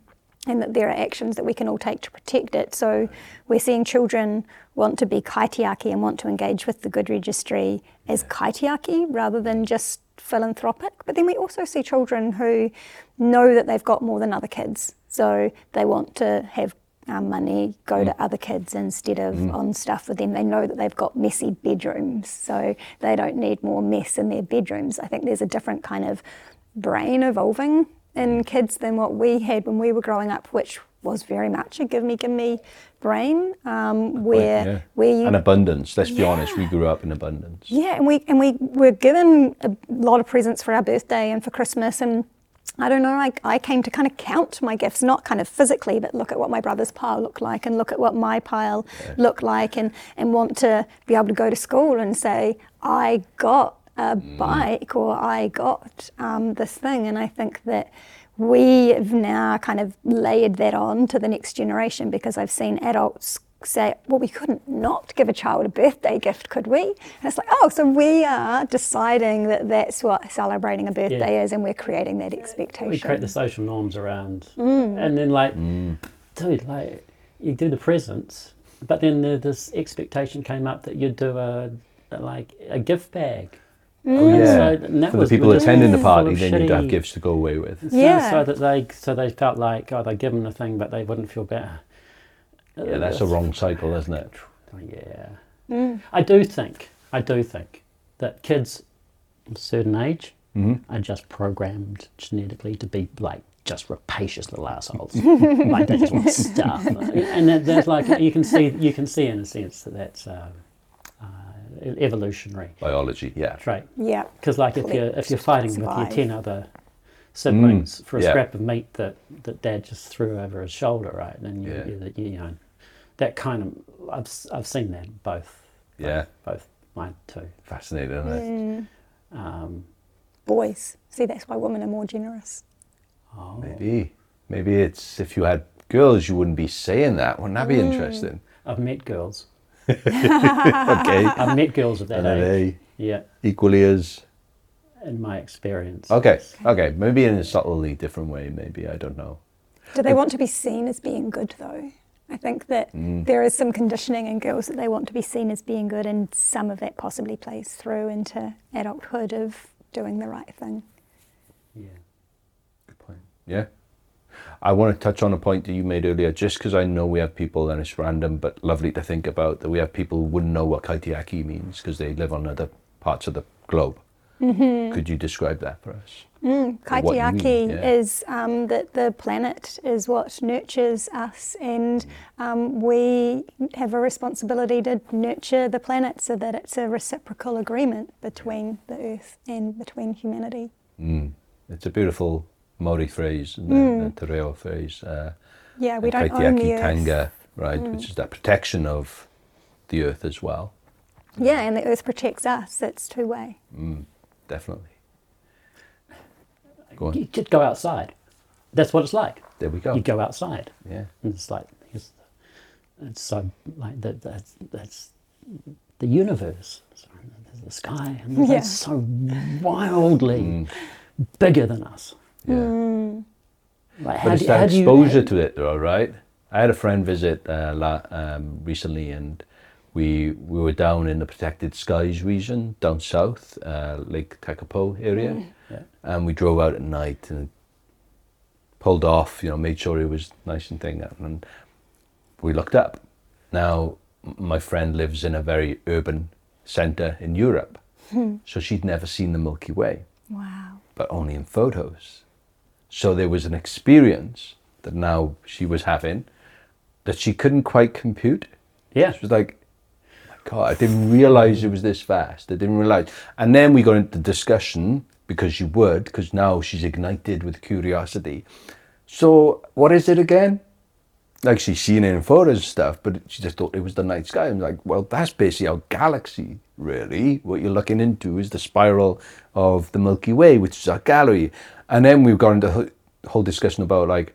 and that there are actions that we can all take to protect it. So we're seeing children want to be kaitiaki and want to engage with the good registry as kaitiaki rather than just philanthropic. But then we also see children who know that they've got more than other kids. So they want to have um, money go to other kids instead of on stuff with them. They know that they've got messy bedrooms, so they don't need more mess in their bedrooms. I think there's a different kind of brain evolving in kids than what we had when we were growing up, which was very much a give me, give me brain, um, where yeah. where you And abundance. Let's be honest. We grew up in abundance. yeah, and we and we were given a lot of presents for our birthday and for Christmas, and I don't know. I, I came to kind of count my gifts, not kind of physically, but look at what my brother's pile looked like, and look at what my pile looked like, and and want to be able to go to school and say I got a bike or I got um, this thing, and I think that we have now kind of layered that on to the next generation because I've seen adults say, well, we couldn't not give a child a birthday gift, could we? And it's like, oh, so we are deciding that that's what celebrating a birthday Yeah. is, and we're creating that expectation. we create the social norms around, Mm. and then like, dude, like you do the presents, but then the, this expectation came up that you'd do a, a like a gift bag. Oh, And yeah. so- and that For the people attending the party, of then you'd have gifts to go away with. So, Yeah. so that they so they felt like oh they give them the thing but they wouldn't feel better. Yeah, that's a wrong cycle, isn't it? Oh, yeah. I do think I do think that kids of a certain age are just programmed genetically to be like just rapacious little assholes. like they just want stuff, and that, that's like you can see you can see in a sense that that's uh, uh, evolutionary Biology. Yeah. right. yeah. Because like if you're if you're fighting with your ten other siblings for a yeah. scrap of meat that, that dad just threw over his shoulder, right? And you, Yeah. you, you, you know that kind of I've s- I've seen that both Yeah. both mine too. Fascinating, isn't it? Um, Boys. See, that's why women are more generous. oh, Maybe. Maybe it's if you had girls, you wouldn't be saying that. Wouldn't that be interesting? I've met girls. okay. I've met girls of that And age. they Yeah, equally as in my experience. okay? Okay. Maybe in a subtly different way. Maybe I don't know. Do they want to be seen as being good, though? I think that mm. there is some conditioning in girls that they want to be seen as being good, and some of that possibly plays through into adulthood of doing the right thing. Yeah. Good point. Yeah. I want to touch on a point that you made earlier, just because I know we have people, and it's random but lovely to think about, that we have people who wouldn't know what kaitiaki means because they live on other parts of the globe. Could you describe that for us? mean, Kaitiaki yeah. is um, that the planet is what nurtures us, and um, we have a responsibility to nurture the planet so that it's a reciprocal agreement between the Earth and between humanity. Mm. It's a beautiful Maori phrase, isn't it? The te reo phrase. Uh, Yeah, we don't own the kaitiaki Earth. tanga, right, which is that protection of the earth as well. Yeah, and the Earth protects us. It's two way. Definitely. Go on. You just go outside. That's what it's like. There we go. You go outside. Yeah. And it's like it's, it's so like that. That's that's the universe. So there's the sky, and Yeah. that's so wildly Mm. bigger than us. Yeah. Like, But it's do- that do you- exposure to it, though, right? I had a friend visit uh, la, um, recently, and we we were down in the protected skies region down south, uh, Lake Tekapo area, Yeah. and we drove out at night and pulled off. You know, made sure it was nice and thing, and we looked up. Now, my friend lives in a very urban centre in Europe, so she'd never seen the Milky Way Wow. but only in photos. So there was an experience that now she was having that she couldn't quite compute. Yeah. She was like, my God, I didn't realize it was this fast. I didn't realize. And then we got into discussion because she would, because now she's ignited with curiosity. So what is it again? Like she's seen it in photos and stuff, but she just thought it was the night sky. I'm like, well, that's basically our galaxy, really. What you're looking into is the spiral of the Milky Way, which is our galaxy. And then we've got into whole discussion about like,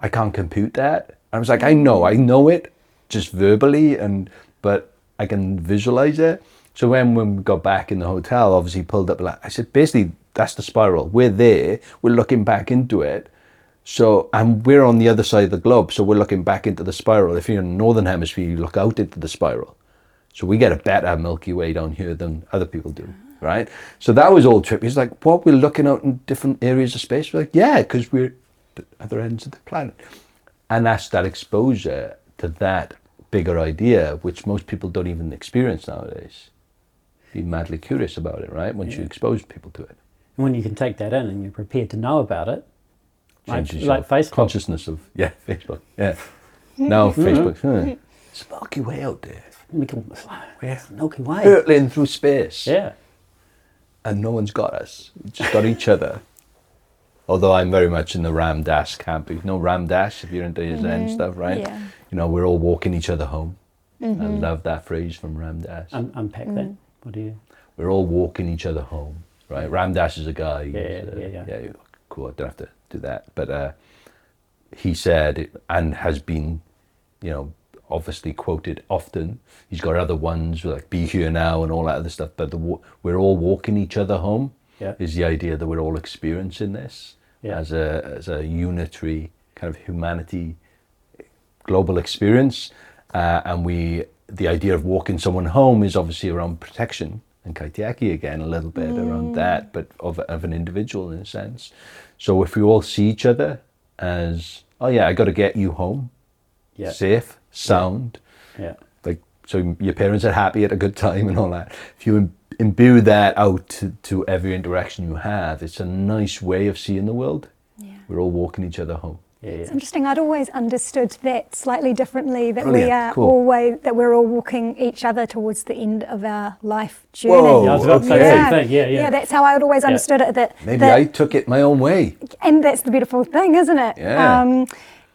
I can't compute that. I was like, I know, I know it, just verbally, and but I can visualize it. So when when we got back in the hotel, obviously pulled up. I said, basically that's the spiral. We're there. We're looking back into it. So and we're on the other side of the globe. So we're looking back into the spiral. If you're in the northern hemisphere, you look out into the spiral. So we get a better Milky Way down here than other people do, right? So that was all trippy. It's like, what, we're looking out in different areas of space? We're like, yeah, because we're at the other ends of the planet. And that's that exposure to that bigger idea, which most people don't even experience nowadays. Be madly curious about it, right? Once you expose people to it. And when you can take that in and you're prepared to know about it, like, Changes like your Facebook. consciousness of, yeah, Facebook, yeah. Now Facebook, huh, it's a Milky Way out there, We can, Yeah. Milky Way. hurtling through space. Yeah. and no one's got us. We just got each other. Although I'm very much in the Ram Dass camp. You know Ram Dass, if you're into your Zen mm-hmm. stuff, right? Yeah. You know, we're all walking each other home. I love that phrase from Ram Dass. Un- unpack that. What do you? we're all walking each other home, right? Ram Dass is a guy. he's, Yeah, uh, yeah, yeah. cool. I don't have to do that. But uh, he said, and has been, you know, obviously quoted often. He's got other ones like "Be Here Now" and all that other stuff. But the, we're all walking each other home. Yeah. Is the idea that we're all experiencing this Yeah. as a as a unitary kind of humanity global experience, uh, and we the idea of walking someone home is obviously around protection and kaitiaki again a little bit around that, but of of an individual in a sense. So if we all see each other as oh yeah, I got to get you home, Yeah. safe, sound, Yeah. like so your parents are happy at a good time and all that. If you imbue that out to, to every interaction you have, it's a nice way of seeing the world. Yeah. We're all walking each other home. Yeah. It's interesting. I'd always understood that slightly differently. That we are cool. always that we're all walking each other towards the end of our life journey. Whoa, Yeah, I was about to say the okay. same thing. Yeah, yeah. Yeah, that's how I would always understood it. That Maybe that, I took it my own way. and that's the beautiful thing, isn't it? Yeah. Um,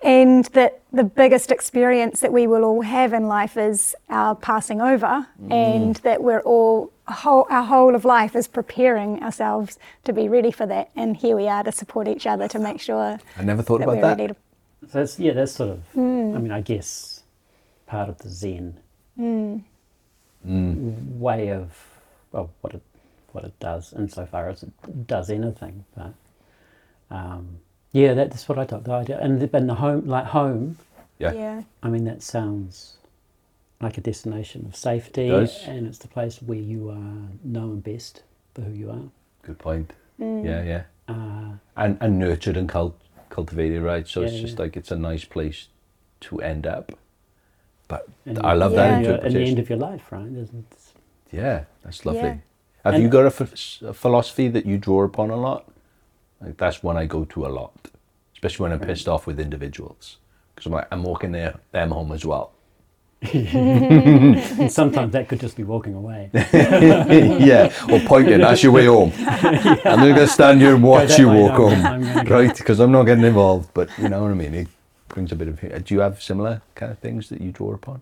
and that the biggest experience that we will all have in life is our passing over, Mm. and that we're all whole, our whole of life is preparing ourselves to be ready for that. And here we are to support each other to make sure I never thought that about we're that. ready to. So that's yeah, that's sort of. Hmm. I mean, I guess part of the Zen Hmm. way of well, what it what it does, insofar as it does anything. But um, yeah, that's what I thought. The idea, and the, and the home, like home. Yeah. Yeah. I mean, that sounds like a destination of safety, does. and it's the place where you are known best for who you are. Good point. Mm. Yeah, yeah. Uh, And and nurtured and cult- cultivated, right? So it's just yeah. like it's a nice place to end up. But and I love Yeah. that in your- in the end of your life, right? Isn't it? Yeah, that's lovely. Yeah. Have And- you got a, ph- a philosophy that you draw upon a lot? Like that's one I go to a lot, especially when I'm pissed off with individuals, because I'm like I'm walking their them home as well. And sometimes that could just be walking away. yeah, or pointing that's your way home. I'm not gonna stand here and watch that you way, walk no, home, I'm gonna right? Because I'm not getting involved. But you know what I mean. It brings a bit of. Do you have similar kind of things that you draw upon?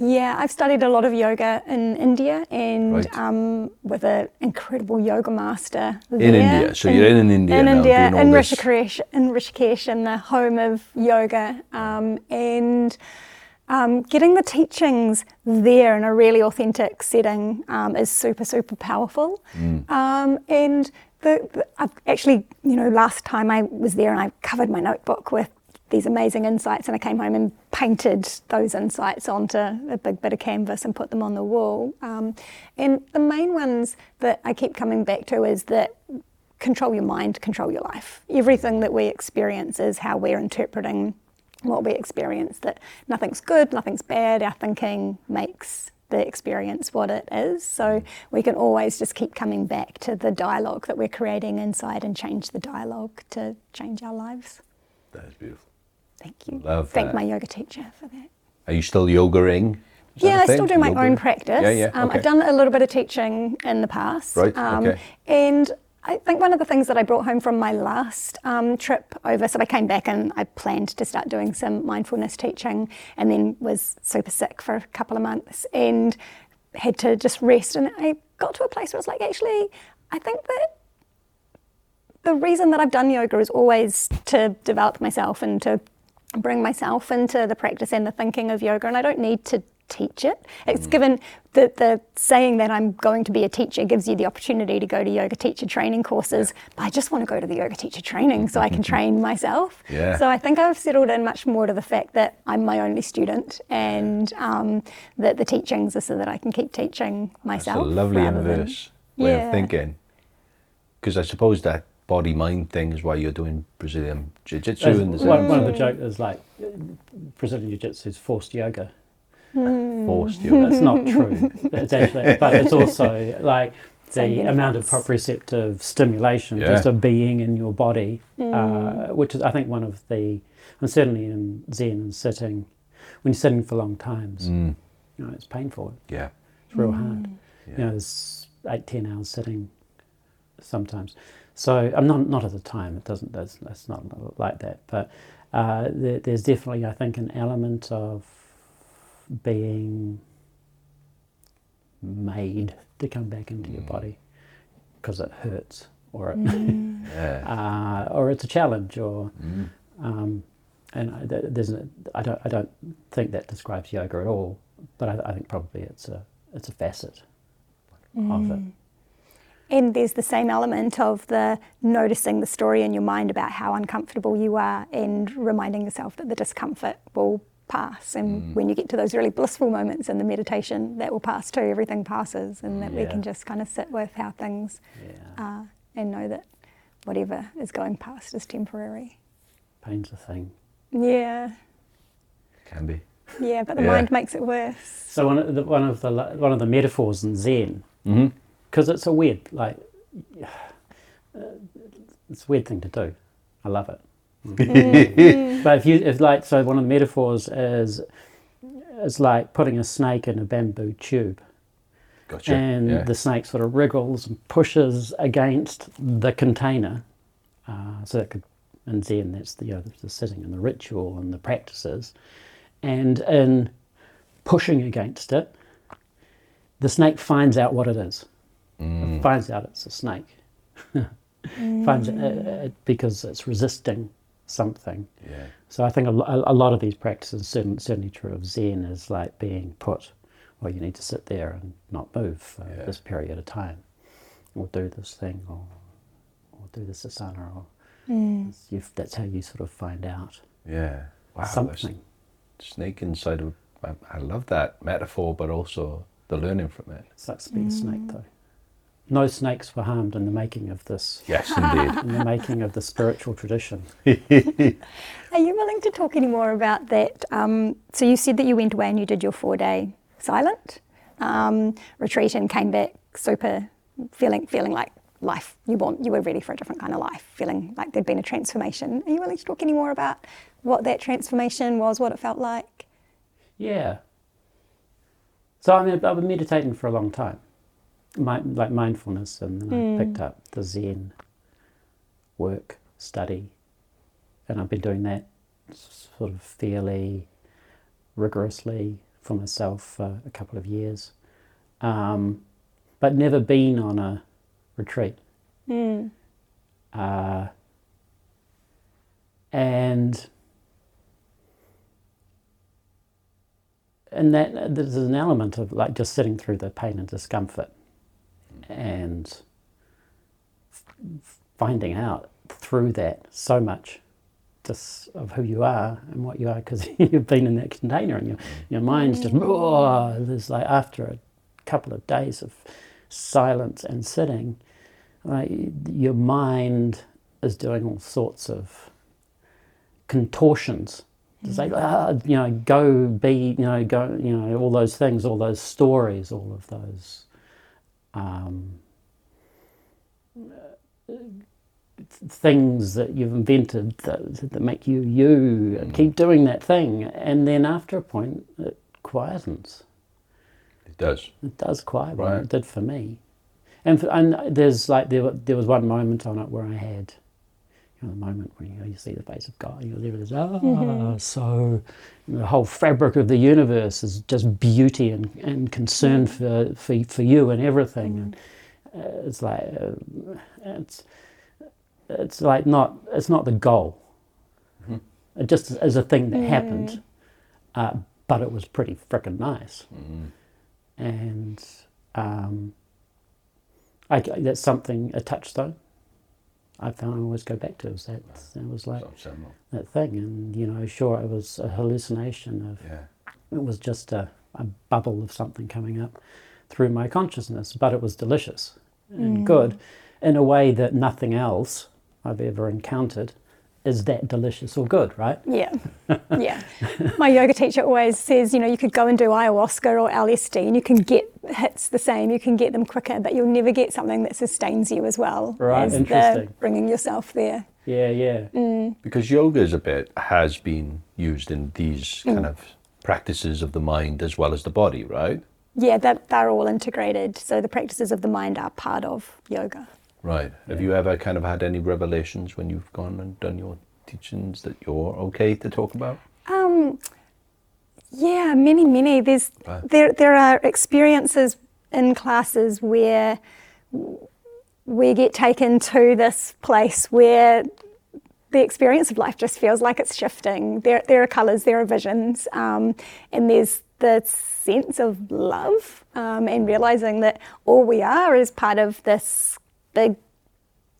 Yeah, I've studied a lot of yoga in India and Right. um, with an incredible yoga master In. India, so you're in India In now India, in this. Rishikesh, in Rishikesh, in the home of yoga, um, and um, getting the teachings there in a really authentic setting um, is super, super powerful. Mm. Um, and the, the, I've actually, you know, last time I was there and I covered my notebook with these amazing insights and I came home and painted those insights onto a big bit of canvas and put them on the wall. Um, and the main ones that I keep coming back to is that control your mind, control your life. Everything that we experience is how we're interpreting what we experience, that nothing's good, nothing's bad, our thinking makes the experience what it is. So we can always just keep coming back to the dialogue that we're creating inside and change the dialogue to change our lives. That is beautiful. Thank you. Love Thank that. my yoga teacher for that. Are you still yogaing? Yeah, I still do my Yoga? own practice. Yeah, yeah. Um, okay. I've done a little bit of teaching in the past. Right, Um, okay. And I think one of the things that I brought home from my last um, trip over, so I came back and I planned to start doing some mindfulness teaching and then was super sick for a couple of months and had to just rest. And I got to a place where I was like, actually, I think that the reason that I've done yoga is always to develop myself and to bring myself into the practice and the thinking of yoga, and I don't need to teach it. It's given the, the saying that I'm going to be a teacher gives you the opportunity to go to yoga teacher training courses, but I just want to go to the yoga teacher training so I can train myself. Yeah. So I think I've settled in much more to the fact that I'm my only student and um, that the teachings are so that I can keep teaching myself. It's myself. a lovely rather than- inverse way Yeah. of thinking. Because I suppose that body mind things is why you're doing Brazilian Jiu Jitsu and the one, one of Mm. the jokes is like Brazilian Jiu Jitsu is forced yoga. forced yoga. That's not true. It's actually, but it's also like Same the amount of proprioceptive stimulation, Yeah. just of being in your body, Mm. uh, which is I think one of the, and certainly in Zen and sitting, when you're sitting for long times, Mm, you know, it's painful. yeah. It's real hard. Yeah. You know, there's eight, ten hours sitting sometimes. So I'm not not at the time. It doesn't. That's that's not like that. But uh, there, there's definitely, I think, an element of being made to come back into your body because it hurts or it, yeah. uh, or it's a challenge or Mm. um, and I, there's a, I don't I don't think that describes yoga at all. But I, I think probably it's a it's a facet of it. And there's the same element of the noticing the story in your mind about how uncomfortable you are and reminding yourself that the discomfort will pass. And when you get to those really blissful moments in the meditation, that will pass too. Everything passes, and that we can just kind of sit with how things Yeah, are and know that whatever is going past is temporary. pain's a thing. Yeah, Can be. yeah, but the Yeah. mind makes it worse. So one of the one of the one of the metaphors in Zen, hmm because it's a weird like, uh, it's a weird thing to do. I love it. but if you if like so one of the metaphors is is like putting a snake in a bamboo tube. Gotcha. and yeah. the snake sort of wriggles and pushes against the container. Uh, so that could, in Zen, that's the, you know, the sitting and the ritual and the practices. And in pushing against it, the snake finds out what it is. Mm. Finds out it's a snake. finds it, uh, uh, because it's resisting something. yeah. So I think a, a lot of these practices, certainly, certainly true of Zen, is like being put, well, you need to sit there and not move for Yeah. this period of time, or do this thing, or, or do this asana, or you, that's how you sort of find out Yeah. Wow. something. Snake inside of. I, I love that metaphor, but also the learning from it. Sucks to be a snake, though. No snakes were harmed in the making of this, Yes, indeed. in the making of the spiritual tradition. Are you willing to talk any more about that? Um, so you said that you went away and you did your four-day silent um, retreat and came back super feeling feeling like life you want you were ready for a different kind of life, feeling like there'd been a transformation. Are you willing to talk any more about what that transformation was, what it felt like? Yeah. So I mean, I've been meditating for a long time, Mi- like mindfulness, and then I picked up the Zen work, study, and I've been doing that sort of fairly rigorously for myself for a couple of years, um, but never been on a retreat. Uh, and and that there's an element of like just sitting through the pain and discomfort and f- finding out through that so much just of who you are and what you are because you've been in that container and your, your mind's just oh, there's like after a couple of days of silence and sitting like your mind is doing all sorts of contortions to say, ah, you know, go be, you know, go, you know, all those things, all those stories, all of those um, things that you've invented that, that make you you. and Keep doing that thing, and then after a point, it quietens. It does. It does quiet. Right. It did for me. And, for, and there's like there, there was one moment on it where I had, you know, the moment when you, know, you see the face of God, you know, there it is. Ah, so you know, the whole fabric of the universe is just beauty and, and concern for, for for you and everything. And uh, it's like uh, it's it's like not it's not the goal. It just is a thing that happened, uh, but it was pretty frickin' nice and um, I, that's something a touchstone. I found I always go back to is that it was like So that thing, and you know, sure, it was a hallucination of Yeah. it was just a, a bubble of something coming up through my consciousness, but it was delicious and mm. good in a way that nothing else I've ever encountered is that delicious or good, right? Yeah, yeah. My yoga teacher always says, you know, you could go and do ayahuasca or LSD and you can get hits the same, you can get them quicker, but you'll never get something that sustains you as well Right, as the interesting. bringing yourself there. Yeah, yeah. Mm. Because yoga is a bit has been used in these mm. kind of practices of the mind as well as the body, right? Yeah, that they're all integrated. So the practices of the mind are part of yoga. Right. Have you ever kind of had any revelations when you've gone and done your teachings that you're okay to talk about? Um, yeah, many, many. There's Right. there there are experiences in classes where we get taken to this place where the experience of life just feels like it's shifting. There there are colours, there are visions, um, and there's the sense of love um, and realizing that all we are is part of this big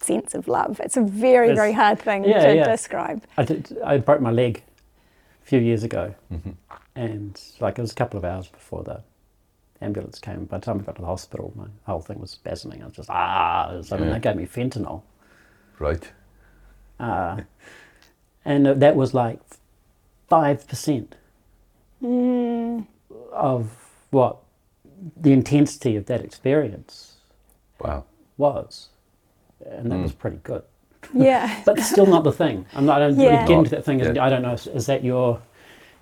sense of love. It's a very It's- very hard thing yeah, to yeah. describe. I did. I broke my leg a few years ago, and like it was a couple of hours before the ambulance came. By the time I got to the hospital, my whole thing was spasming. I was just ah. So, I mean, Yeah. they gave me fentanyl, Right. uh, and that was like five percent of what the intensity of that experience Wow. Was, and that was pretty good. Yeah. but still not the thing. I'm not. I don't Yeah. get into that thing. Yeah. I don't know. Is, is that your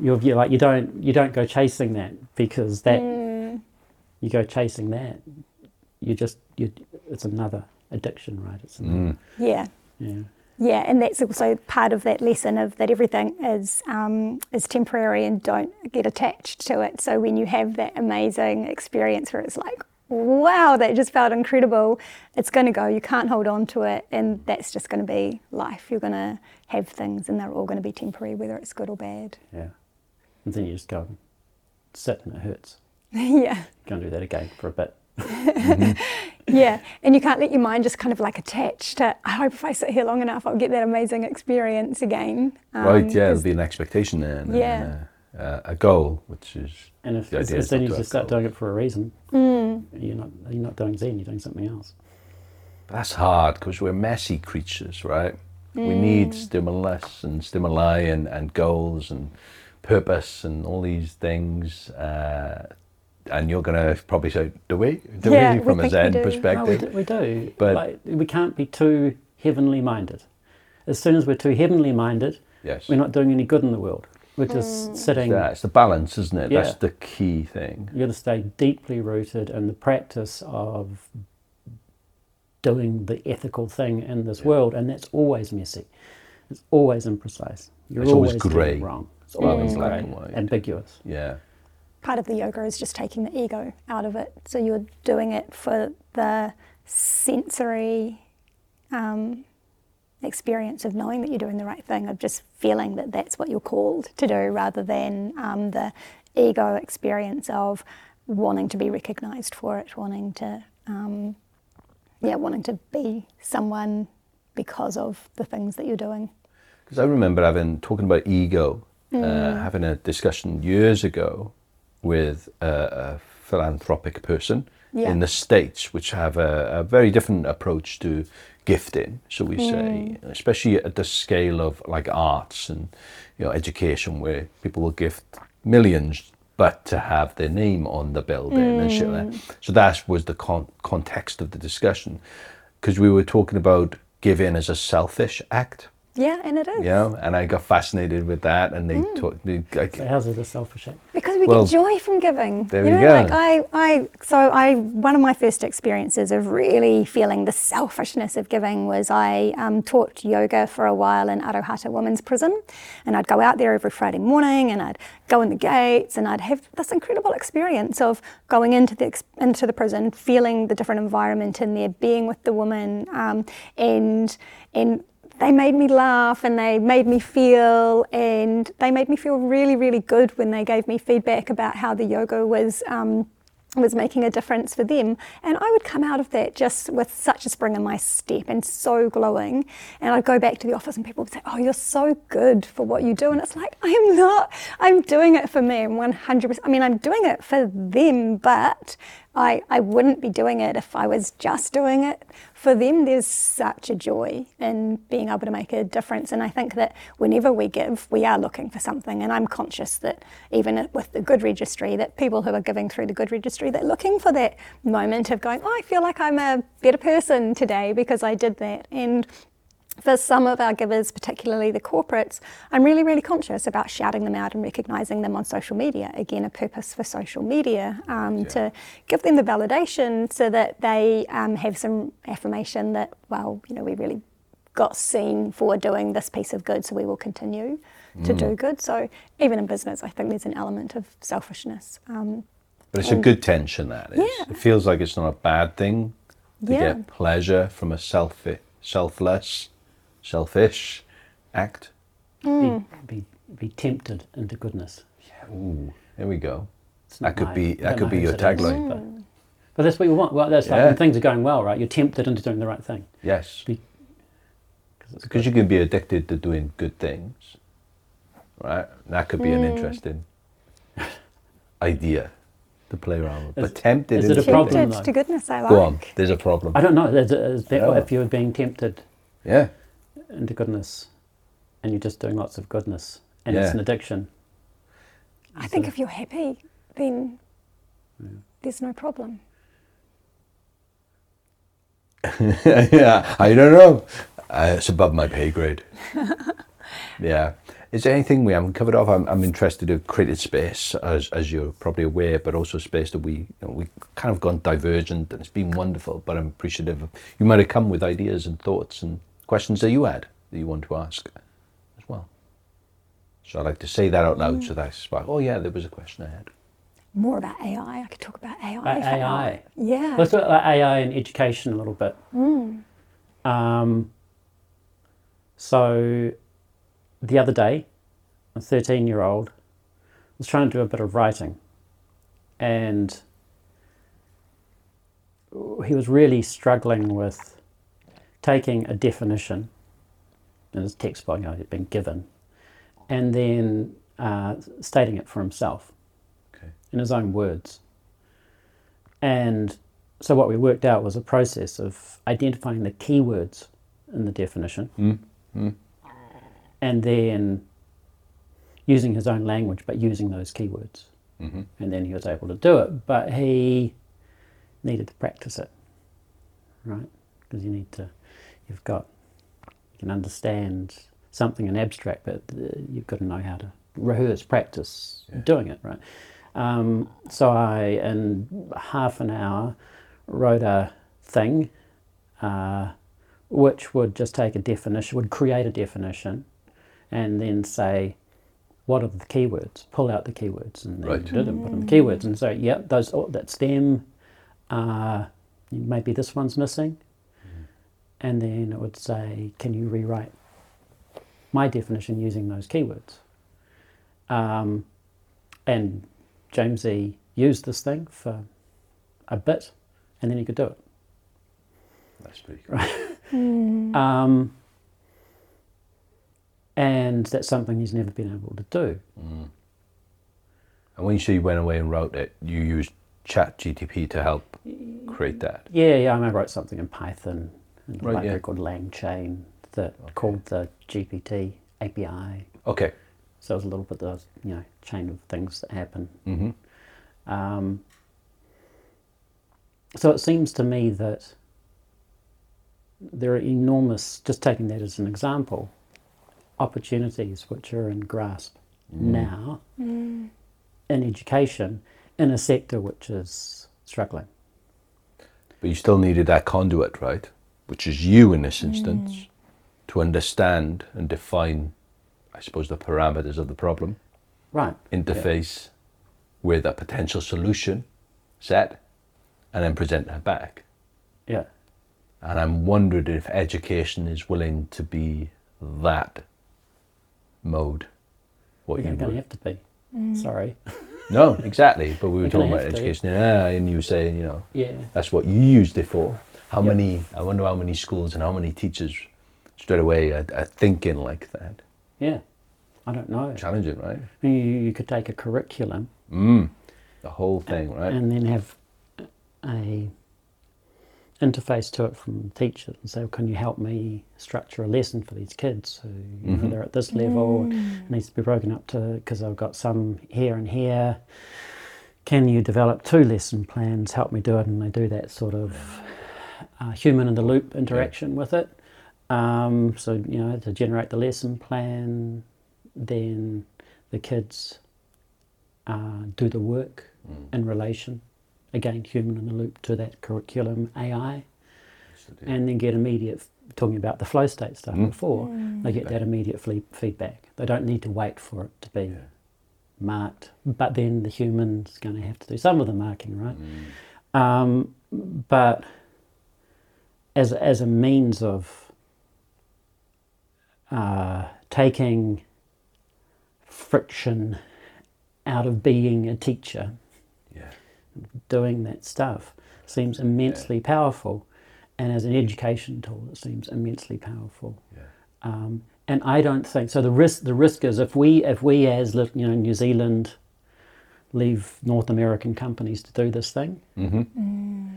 your view? Like you don't you don't go chasing that because that Mm. you go chasing that. You just you. It's another addiction, right? It's another, Yeah. yeah. Yeah, and that's also part of that lesson of that everything is um, is temporary and don't get attached to it. So when you have that amazing experience where it's like, wow, that just felt incredible, it's going to go. You can't hold on to it, and that's just going to be life. You're going to have things, and they're all going to be temporary, whether it's good or bad. Yeah. And then you just go and sit and it hurts. yeah, Go and do that again for a bit. yeah, and you can't let your mind just kind of like attach to. I hope if I sit here long enough, I'll get that amazing experience again. Um, right. Yeah. there'll be an expectation there. And Yeah. then, uh, uh, a goal, which is And if The idea as is soon as to you have start goals. doing it for a reason, Mm. you're not you're not doing Zen. You're doing something else. That's hard because we're messy creatures, right? We need stimulus and stimuli and, and goals and purpose and all these things. Uh, and you're going to probably say, do we? Do Yeah, we? we From a think we Zen do. No, we perspective? do, we do. But- like, we can't be too heavenly minded. As soon as we're too heavenly minded, Yes. we're not doing any good in the world. We're just sitting. Yeah, it's the balance, isn't it? Yeah. That's the key thing. You've got to stay deeply rooted in the practice of doing the ethical thing in this world, and that's always messy. It's always imprecise. You're It's always doing it grey. wrong. It's rather than always black and white. ambiguous. Yeah. part of the yoga is just taking the ego out of it. So you're doing it for the sensory um, experience of knowing that you're doing the right thing, of just feeling that that's what you're called to do, rather than um, the ego experience of wanting to be recognized for it, wanting to, um, yeah, wanting to be someone because of the things that you're doing. Because I remember having talking about ego, uh, Mm. having a discussion years ago with a, a philanthropic person Yeah. in the states, which have a, a very different approach to gifting, shall we say, Mm. especially at the scale of like arts and you know education, where people will gift millions. But to have their name on the building and shit like that. So that was the con- context of the discussion. Because we were talking about giving as a selfish act Yeah, and it is. you know, and I got fascinated with that, and they Mm. taught me like, So how's it a selfish act? Because we Well, get joy from giving. there you we know, go. Like I, I, so I, one of my first experiences of really feeling the selfishness of giving was I um, taught yoga for a while in Arohata Women's Prison, and I'd go out there every Friday morning, and I'd go in the gates, and I'd have this incredible experience of going into the into the prison, feeling the different environment in there, being with the women, um, and and they made me laugh and they made me feel and they made me feel really really good when they gave me feedback about how the yoga was um, was making a difference for them. And i would come out of that just with such a spring in my step and so glowing. And i'd go back to the office and people would say oh you're so good for what you do. And it's like i'm not i'm doing it for me i'm 100% i mean i'm doing it for them but I, I wouldn't be doing it if I was just doing it for them. There's such a joy in being able to make a difference. And I think that whenever we give, we are looking for something. And I'm conscious that even with the Good Registry, that people who are giving through the Good Registry, they're looking for that moment of going, oh, I feel like I'm a better person today because I did that. And for some of our givers, particularly the corporates, I'm really, really conscious about shouting them out and recognising them on social media. Again, a purpose for social media um, to give them the validation so that they um, have some affirmation that, well, you know, we really got seen for doing this piece of good, so we will continue to do good. So even in business, I think there's an element of selfishness. Um, but it's a good tension that is. Yeah. It feels like it's not a bad thing to Yeah. get pleasure from a self- selfless, selfish act. Mm. Be, be, be tempted into goodness. Yeah, Ooh, there we go. That could my- be- that could be your it is, tagline. But, but that's what you want. Well, that's like when things are going well, right? You're tempted into doing the right thing. Yes, Be- 'cause it's because you can be addicted to doing good things, right? That could be an interesting idea to play around with. But tempted is it a into problem, tempted though? to goodness, I like. Go on. There's a problem. I don't know. Is, is that Yeah. if you're being tempted Yeah. Into goodness and you're just doing lots of goodness and it's an addiction? I think if you're happy, then there's no problem. yeah, I don't know. Uh, it's above my pay grade. yeah. Is there anything we haven't covered off? I'm, I'm interested to created space, as, as you're probably aware, but also space that we you know, we kind of gone divergent, and it's been wonderful. But I'm appreciative. Of, you might have come with ideas and thoughts and questions that you had that you want to ask as well. So I'd like to say that out loud, so that's like, oh yeah, there was a question I had. More about AI. I could talk about AI. A- for AI. hours. Yeah. Let's talk about AI and education a little bit. Mm. Um, so, the other day, a 13 year old was trying to do a bit of writing, and he was really struggling with taking a definition in his textbook, you know, he'd been given, and then uh, stating it for himself Okay. in his own words. And so what we worked out was a process of identifying the keywords in the definition mm. Mm. and then using his own language but using those keywords. Mm-hmm. And then he was able to do it, but he needed to practice it, right? Because you need to, you've got, you can understand something in abstract, but uh, you've got to know how to rehearse, practice doing it, right? Um, so I, in half an hour, wrote a thing uh, which would just take a definition, would create a definition, and then say, what are the keywords? Pull out the keywords, and then Right. did and put in the keywords, and so yeah, those oh, that's them. Uh, maybe this one's missing, and then it would say, can you rewrite my definition using those keywords? Um, and Jamesy used this thing for a bit, and then he could do it. That's pretty cool. Um, and that's something he's never been able to do. And when you say you went away and wrote it, you used Chat GTP to help create that. Yeah, yeah, I wrote something in Python in a Right, library yeah. called LangChain that called the GPT API. Okay. So it was a little bit of you know chain of things that happen. Mm-hmm. Um, so it seems to me that there are enormous, just taking that as an example, opportunities which are in grasp now in education in a sector which is struggling. But you still needed that conduit, right? Which is you in this instance, to understand and define, I suppose, the parameters of the problem, Right. interface with a potential solution set, and then present that back. Yeah. And I'm wondering if education is willing to be that mode. What You're you going to have to be. Mm. Sorry. No, exactly. But we were talking about have to. education, yeah, and you were saying, you know, Yeah. that's what you used it for. How Yep. many? I wonder how many schools and how many teachers straight away are, are thinking like that. Yeah. I don't know. Challenging, right? You, you could take a curriculum Mm. The whole thing, right? and then have a interface to it from teachers and say, well, can you help me structure a lesson for these kids who you know, Mhm. they're at this level, it needs to be broken up to, because I've got some here and here. Can you develop two lesson plans, help me do it? And they do that sort of uh, human in the loop interaction with it. Um, so, you know, to generate the lesson plan, then the kids uh, do the work in relation, again, human in the loop to that curriculum AI, and then get immediate, talking about the flow state stuff Mm. before, they get that immediate fle- feedback. They don't need to wait for it to be marked, but then the human's going to have to do some of the marking, right? Um, but as, as a means of uh, taking friction out of being a teacher, yeah. doing that stuff seems immensely powerful. And as an education tool, it seems immensely powerful. Yeah. Um, and I don't think so. The risk, the risk is if we, if we as you know New Zealand, leave North American companies to do this thing, Mm-hmm.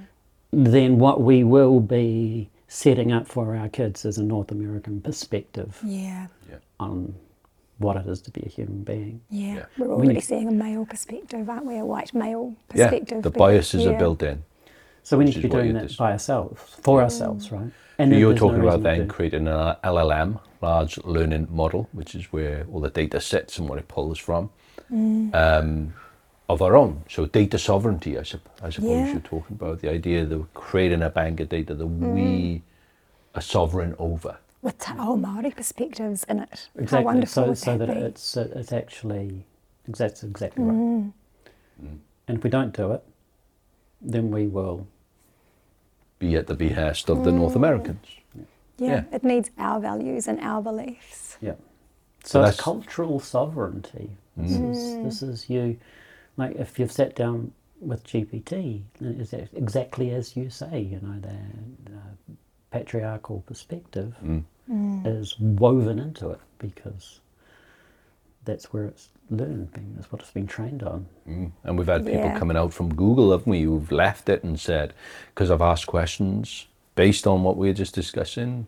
Then what we will be setting up for our kids is a North American perspective Yeah, on what it is to be a human being. yeah. Yeah. We're already need- seeing a male perspective, aren't we? A white male perspective. Yeah. perspective. The because- biases are built in. So we need to be doing you that dis- by ourselves, for ourselves, right? And So you're there's no talking about then creating an LLM, large learning model, which is where all the data sits and what it pulls from, um, of our own. So data sovereignty, I, sup- I suppose Yeah. you're talking about the idea that creating a bank of data that we are sovereign over. with Te Ao Māori perspectives in it. How Exactly. wonderful so, would so that that be? it's uh, it's actually that's exactly right. Mm. And if we don't do it, then we will. Be at the behest of the North Americans. yeah, yeah. it needs our values and our beliefs. Yeah. So So, it's that's- cultural sovereignty. This Mm. is this is you. Like if you've sat down with GPT, then it's exactly as you say. You know, the, the patriarchal perspective Mm. is woven into it because that's where it's learned. That's what it's been trained on. Mm. And we've had people Yeah. coming out from Google, haven't we, who've left it and said, because I've asked questions based on what we were just discussing,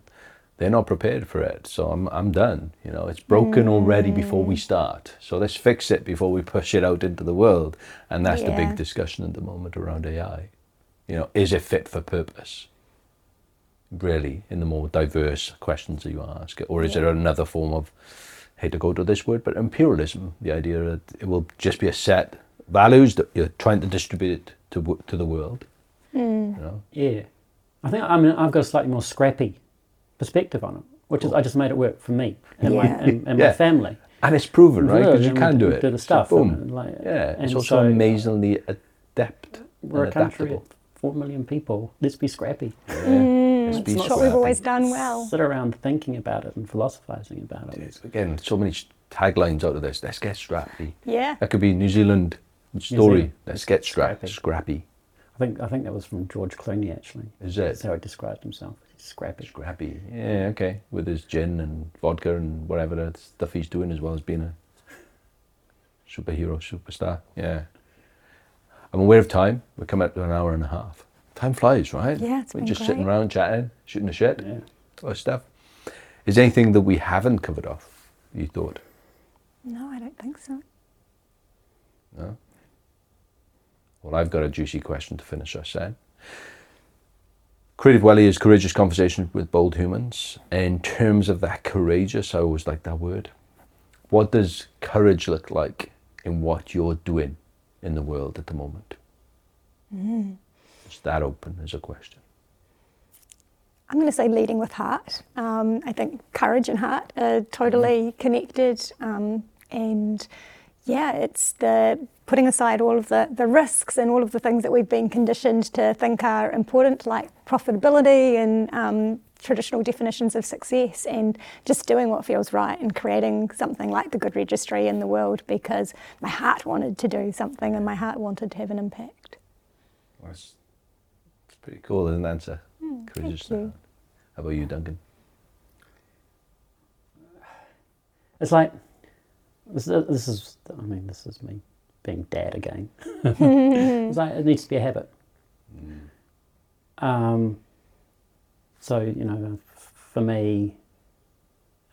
they're not prepared for it. So I'm, I'm done. You know, it's broken already before we mm. start. So let's fix it before we push it out into the world. And that's the big discussion at the moment around AI. You know, is it fit for purpose? Really, in the more diverse questions that you ask, or is there another form of hate to go to this word, but imperialism, the idea that it will just be a set values that you're trying to distribute to to the world. Hmm. You know? Yeah, I think I mean I've got a slightly more scrappy perspective on it, which is I just made it work for me and Yeah. my and, and Yeah. my family. And it's proven, right? Because you can we do do it. the So stuff, boom. and like- yeah, it's and also so- amazingly adept We're a and country adaptable. of four million people. Let's be scrappy. Yeah. Mm, Let's be That's what we've always done well. Sit around thinking about it and philosophizing about it. It's- Again, so many taglines out of this. Let's get scrappy. Yeah. That could be New Zealand story. Zealand. Let's get Scrappy. scrappy. I think I think that was from George Clooney actually. Is That's it? how he described himself. He's scrappy. Scrappy. Yeah, okay. With his gin and vodka and whatever the stuff he's doing as well as being a superhero, superstar. Yeah. I'm aware of time. We're coming up to an hour and a half. Time flies, right? Yeah, it's We're been just sitting around chatting, shooting the shit, Yeah. all that stuff. Is there anything that we haven't covered off, you thought? No, I don't think so. No? Well, I've got a juicy question to finish us then. Creative Welly is courageous conversation with bold humans. In terms of that courageous, I always like that word. What does courage look like in what you're doing in the world at the moment? Is that open as a question? I'm going to say leading with heart. Um, I think courage and heart are totally connected. Um, and yeah, it's the putting aside all of the, the risks and all of the things that we've been conditioned to think are important, like profitability and um, traditional definitions of success, and just doing what feels right and creating something like the Good Registry in the world because my heart wanted to do something and my heart wanted to have an impact. Well, that's, that's pretty cool as an answer. courageous. Hmm, you. How about you, Duncan? It's like this, this is. I mean, this is me being dad again. it's like it needs to be a habit. Um, so you know, for me,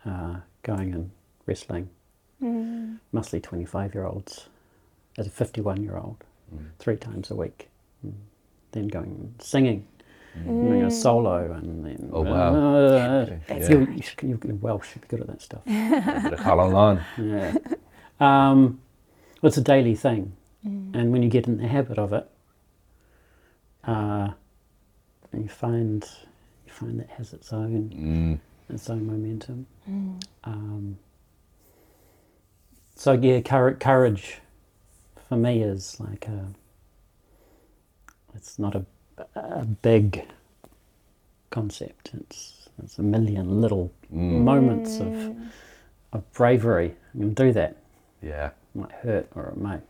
uh, going and wrestling, mostly twenty-five-year-olds, as a fifty-one-year-old, three times a week, Mm. then going and singing. Doing a solo and then Oh, wow. uh, That's you, you, should- you, you're Welsh, you'd be good at that stuff. A bit of Colin Yeah. Um, well, it's a daily thing. And when you get in the habit of it, uh, you find you find it has its own Mm. its own momentum. Um, so yeah, cour- courage for me is like a. It's not a, a big concept. It's it's a million little moments of of bravery. You can do that. Yeah. It might hurt, or it might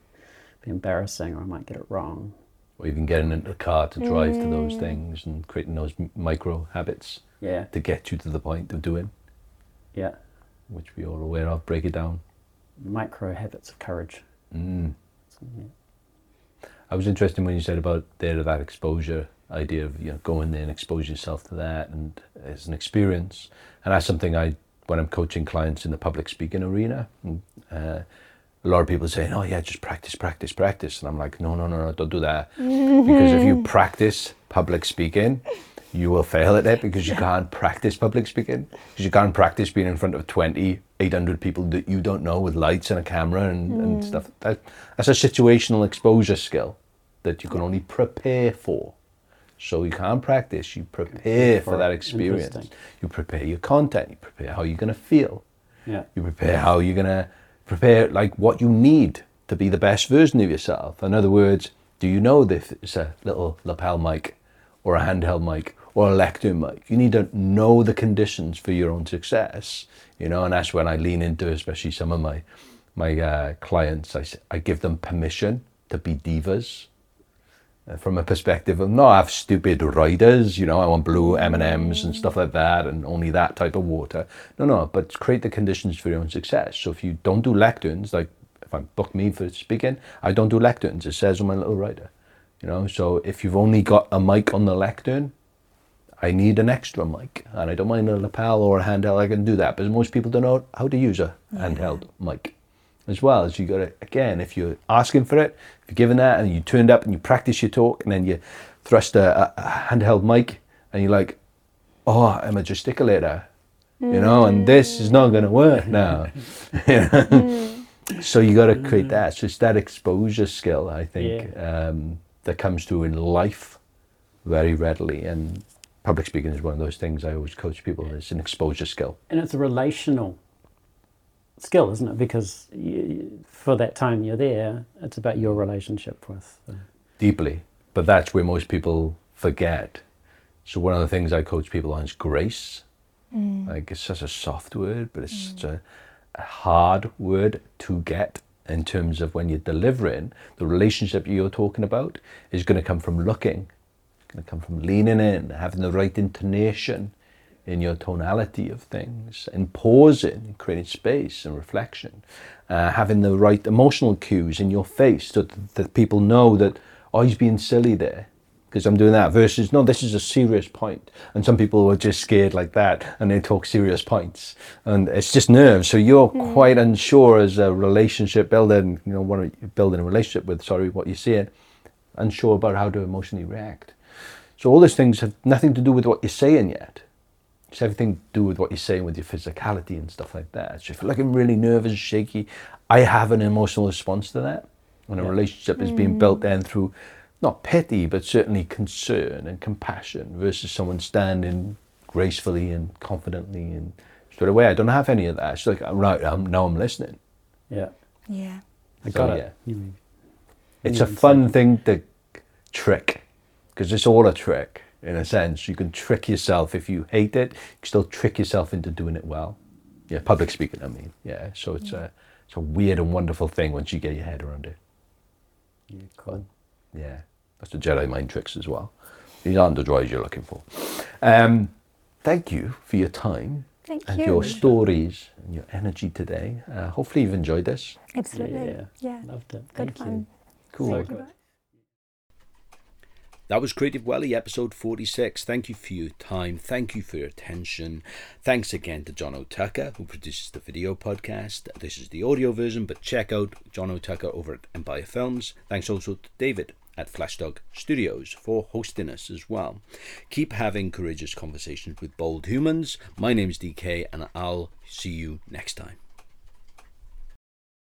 be embarrassing, or I might get it wrong. Or even getting into the car to drive to those things and creating those micro habits Yeah, to get you to the point of doing, yeah. which we all aware of. Break it down. Micro habits of courage. Mm. So, yeah. I was interested when you said about there that exposure idea of you know going there and expose yourself to that and as an experience, and that's something I when I'm coaching clients in the public speaking arena. And, uh, a lot of people say, "Oh yeah, just practice, practice, practice," and I'm like, "No, no, no, no don't do that because if you practice public speaking." You will fail at it because you can't practice public speaking. Because you can't practice being in front of 20, 800 people that you don't know with lights and a camera and, and mm. stuff. That, that's a situational exposure skill that you can only prepare for. So you can't practice, you prepare for for that experience. You prepare your content, you prepare how you're going to feel. Yeah. You prepare how you're going to prepare like what you need to be the best version of yourself. In other words, do you know if it's a little lapel mic or a handheld mic or a lectern mic? You need to know the conditions for your own success, you know, and that's when I lean into, especially some of my my uh, clients, I give them permission to be divas uh, from a perspective of not have stupid riders, you know, I want blue M and M's and stuff like that, and only that type of water. No, no, but create the conditions for your own success. So if you don't do lecterns, like if I book me for speaking, I don't do lecterns. It says on my little rider, you know. So if you've only got a mic on the lectern, I need an extra mic, and I don't mind a lapel or a handheld. I can do that, but most people don't know how to use a handheld mic as well as you got to again if you're asking for it if you're given that and you turned up and you practice your talk and then you thrust a, a, handheld mic and you're like oh i'm a gesticulator you know and this is not going to work now know? so you got to create that so it's that exposure skill i think um, that comes through in life very readily and public speaking is one of those things i always coach people it's an exposure skill And it's a relational skill, isn't it? Because you, for that time you're there, it's about your relationship with. The, deeply, but that's where most people forget. So one of the things I coach people on is grace. Mm. Like it's such a soft word, but it's such a, a hard word to get in terms of when you're delivering. The relationship you're talking about is going to come from looking, it's going to come from leaning in, having the right intonation in your tonality of things, and pausing, creating space and reflection, uh, having the right emotional cues in your face so that, that people know that oh, he's being silly there because I'm doing that versus no, this is a serious point. And some people are just scared like that and they talk serious points. And it's just nerves. So you're quite unsure as a relationship building, you know, one building a relationship with, sorry, what you're saying, unsure about how to emotionally react. So all those things have nothing to do with what you're saying yet. It's everything to do with what you're saying with your physicality and stuff like that. So if you're like I'm really nervous, shaky, I have an emotional response to that. And a relationship is being built hmm. then through not pity, but certainly concern and compassion versus someone standing gracefully and confidently and straight away. I don't have any of that. It's like, right, I'm, now I'm listening. yeah, Yeah. I So, got yeah. it. You mean- It's Yeah, a it's fun thing to trick because it's all a trick in a sense. You can trick yourself if you hate it. You can still trick yourself into doing it well. Yeah, public speaking. I mean, yeah. So it's a it's a weird and wonderful thing once you get your head around it. Yeah, cool. Yeah, that's the Jedi mind tricks as well. These aren't the droids you're looking for. Um, thank you for your time Thank you and you. your stories and your energy today. Uh, hopefully you've enjoyed this. Absolutely. Yeah. Yeah. Loved it. Good Thank fun. you. Cool. So Thank you good. That was Creative Welly, episode 46. Thank you for your time. Thank you for your attention. Thanks again to John O'Tucker, who produces the video podcast. This is the audio version, but check out John O'Tucker over at Empire Films. Thanks also to David at Flashdog Studios for hosting us as well. Keep having courageous conversations with bold humans. My name's DK, and I'll see you next time.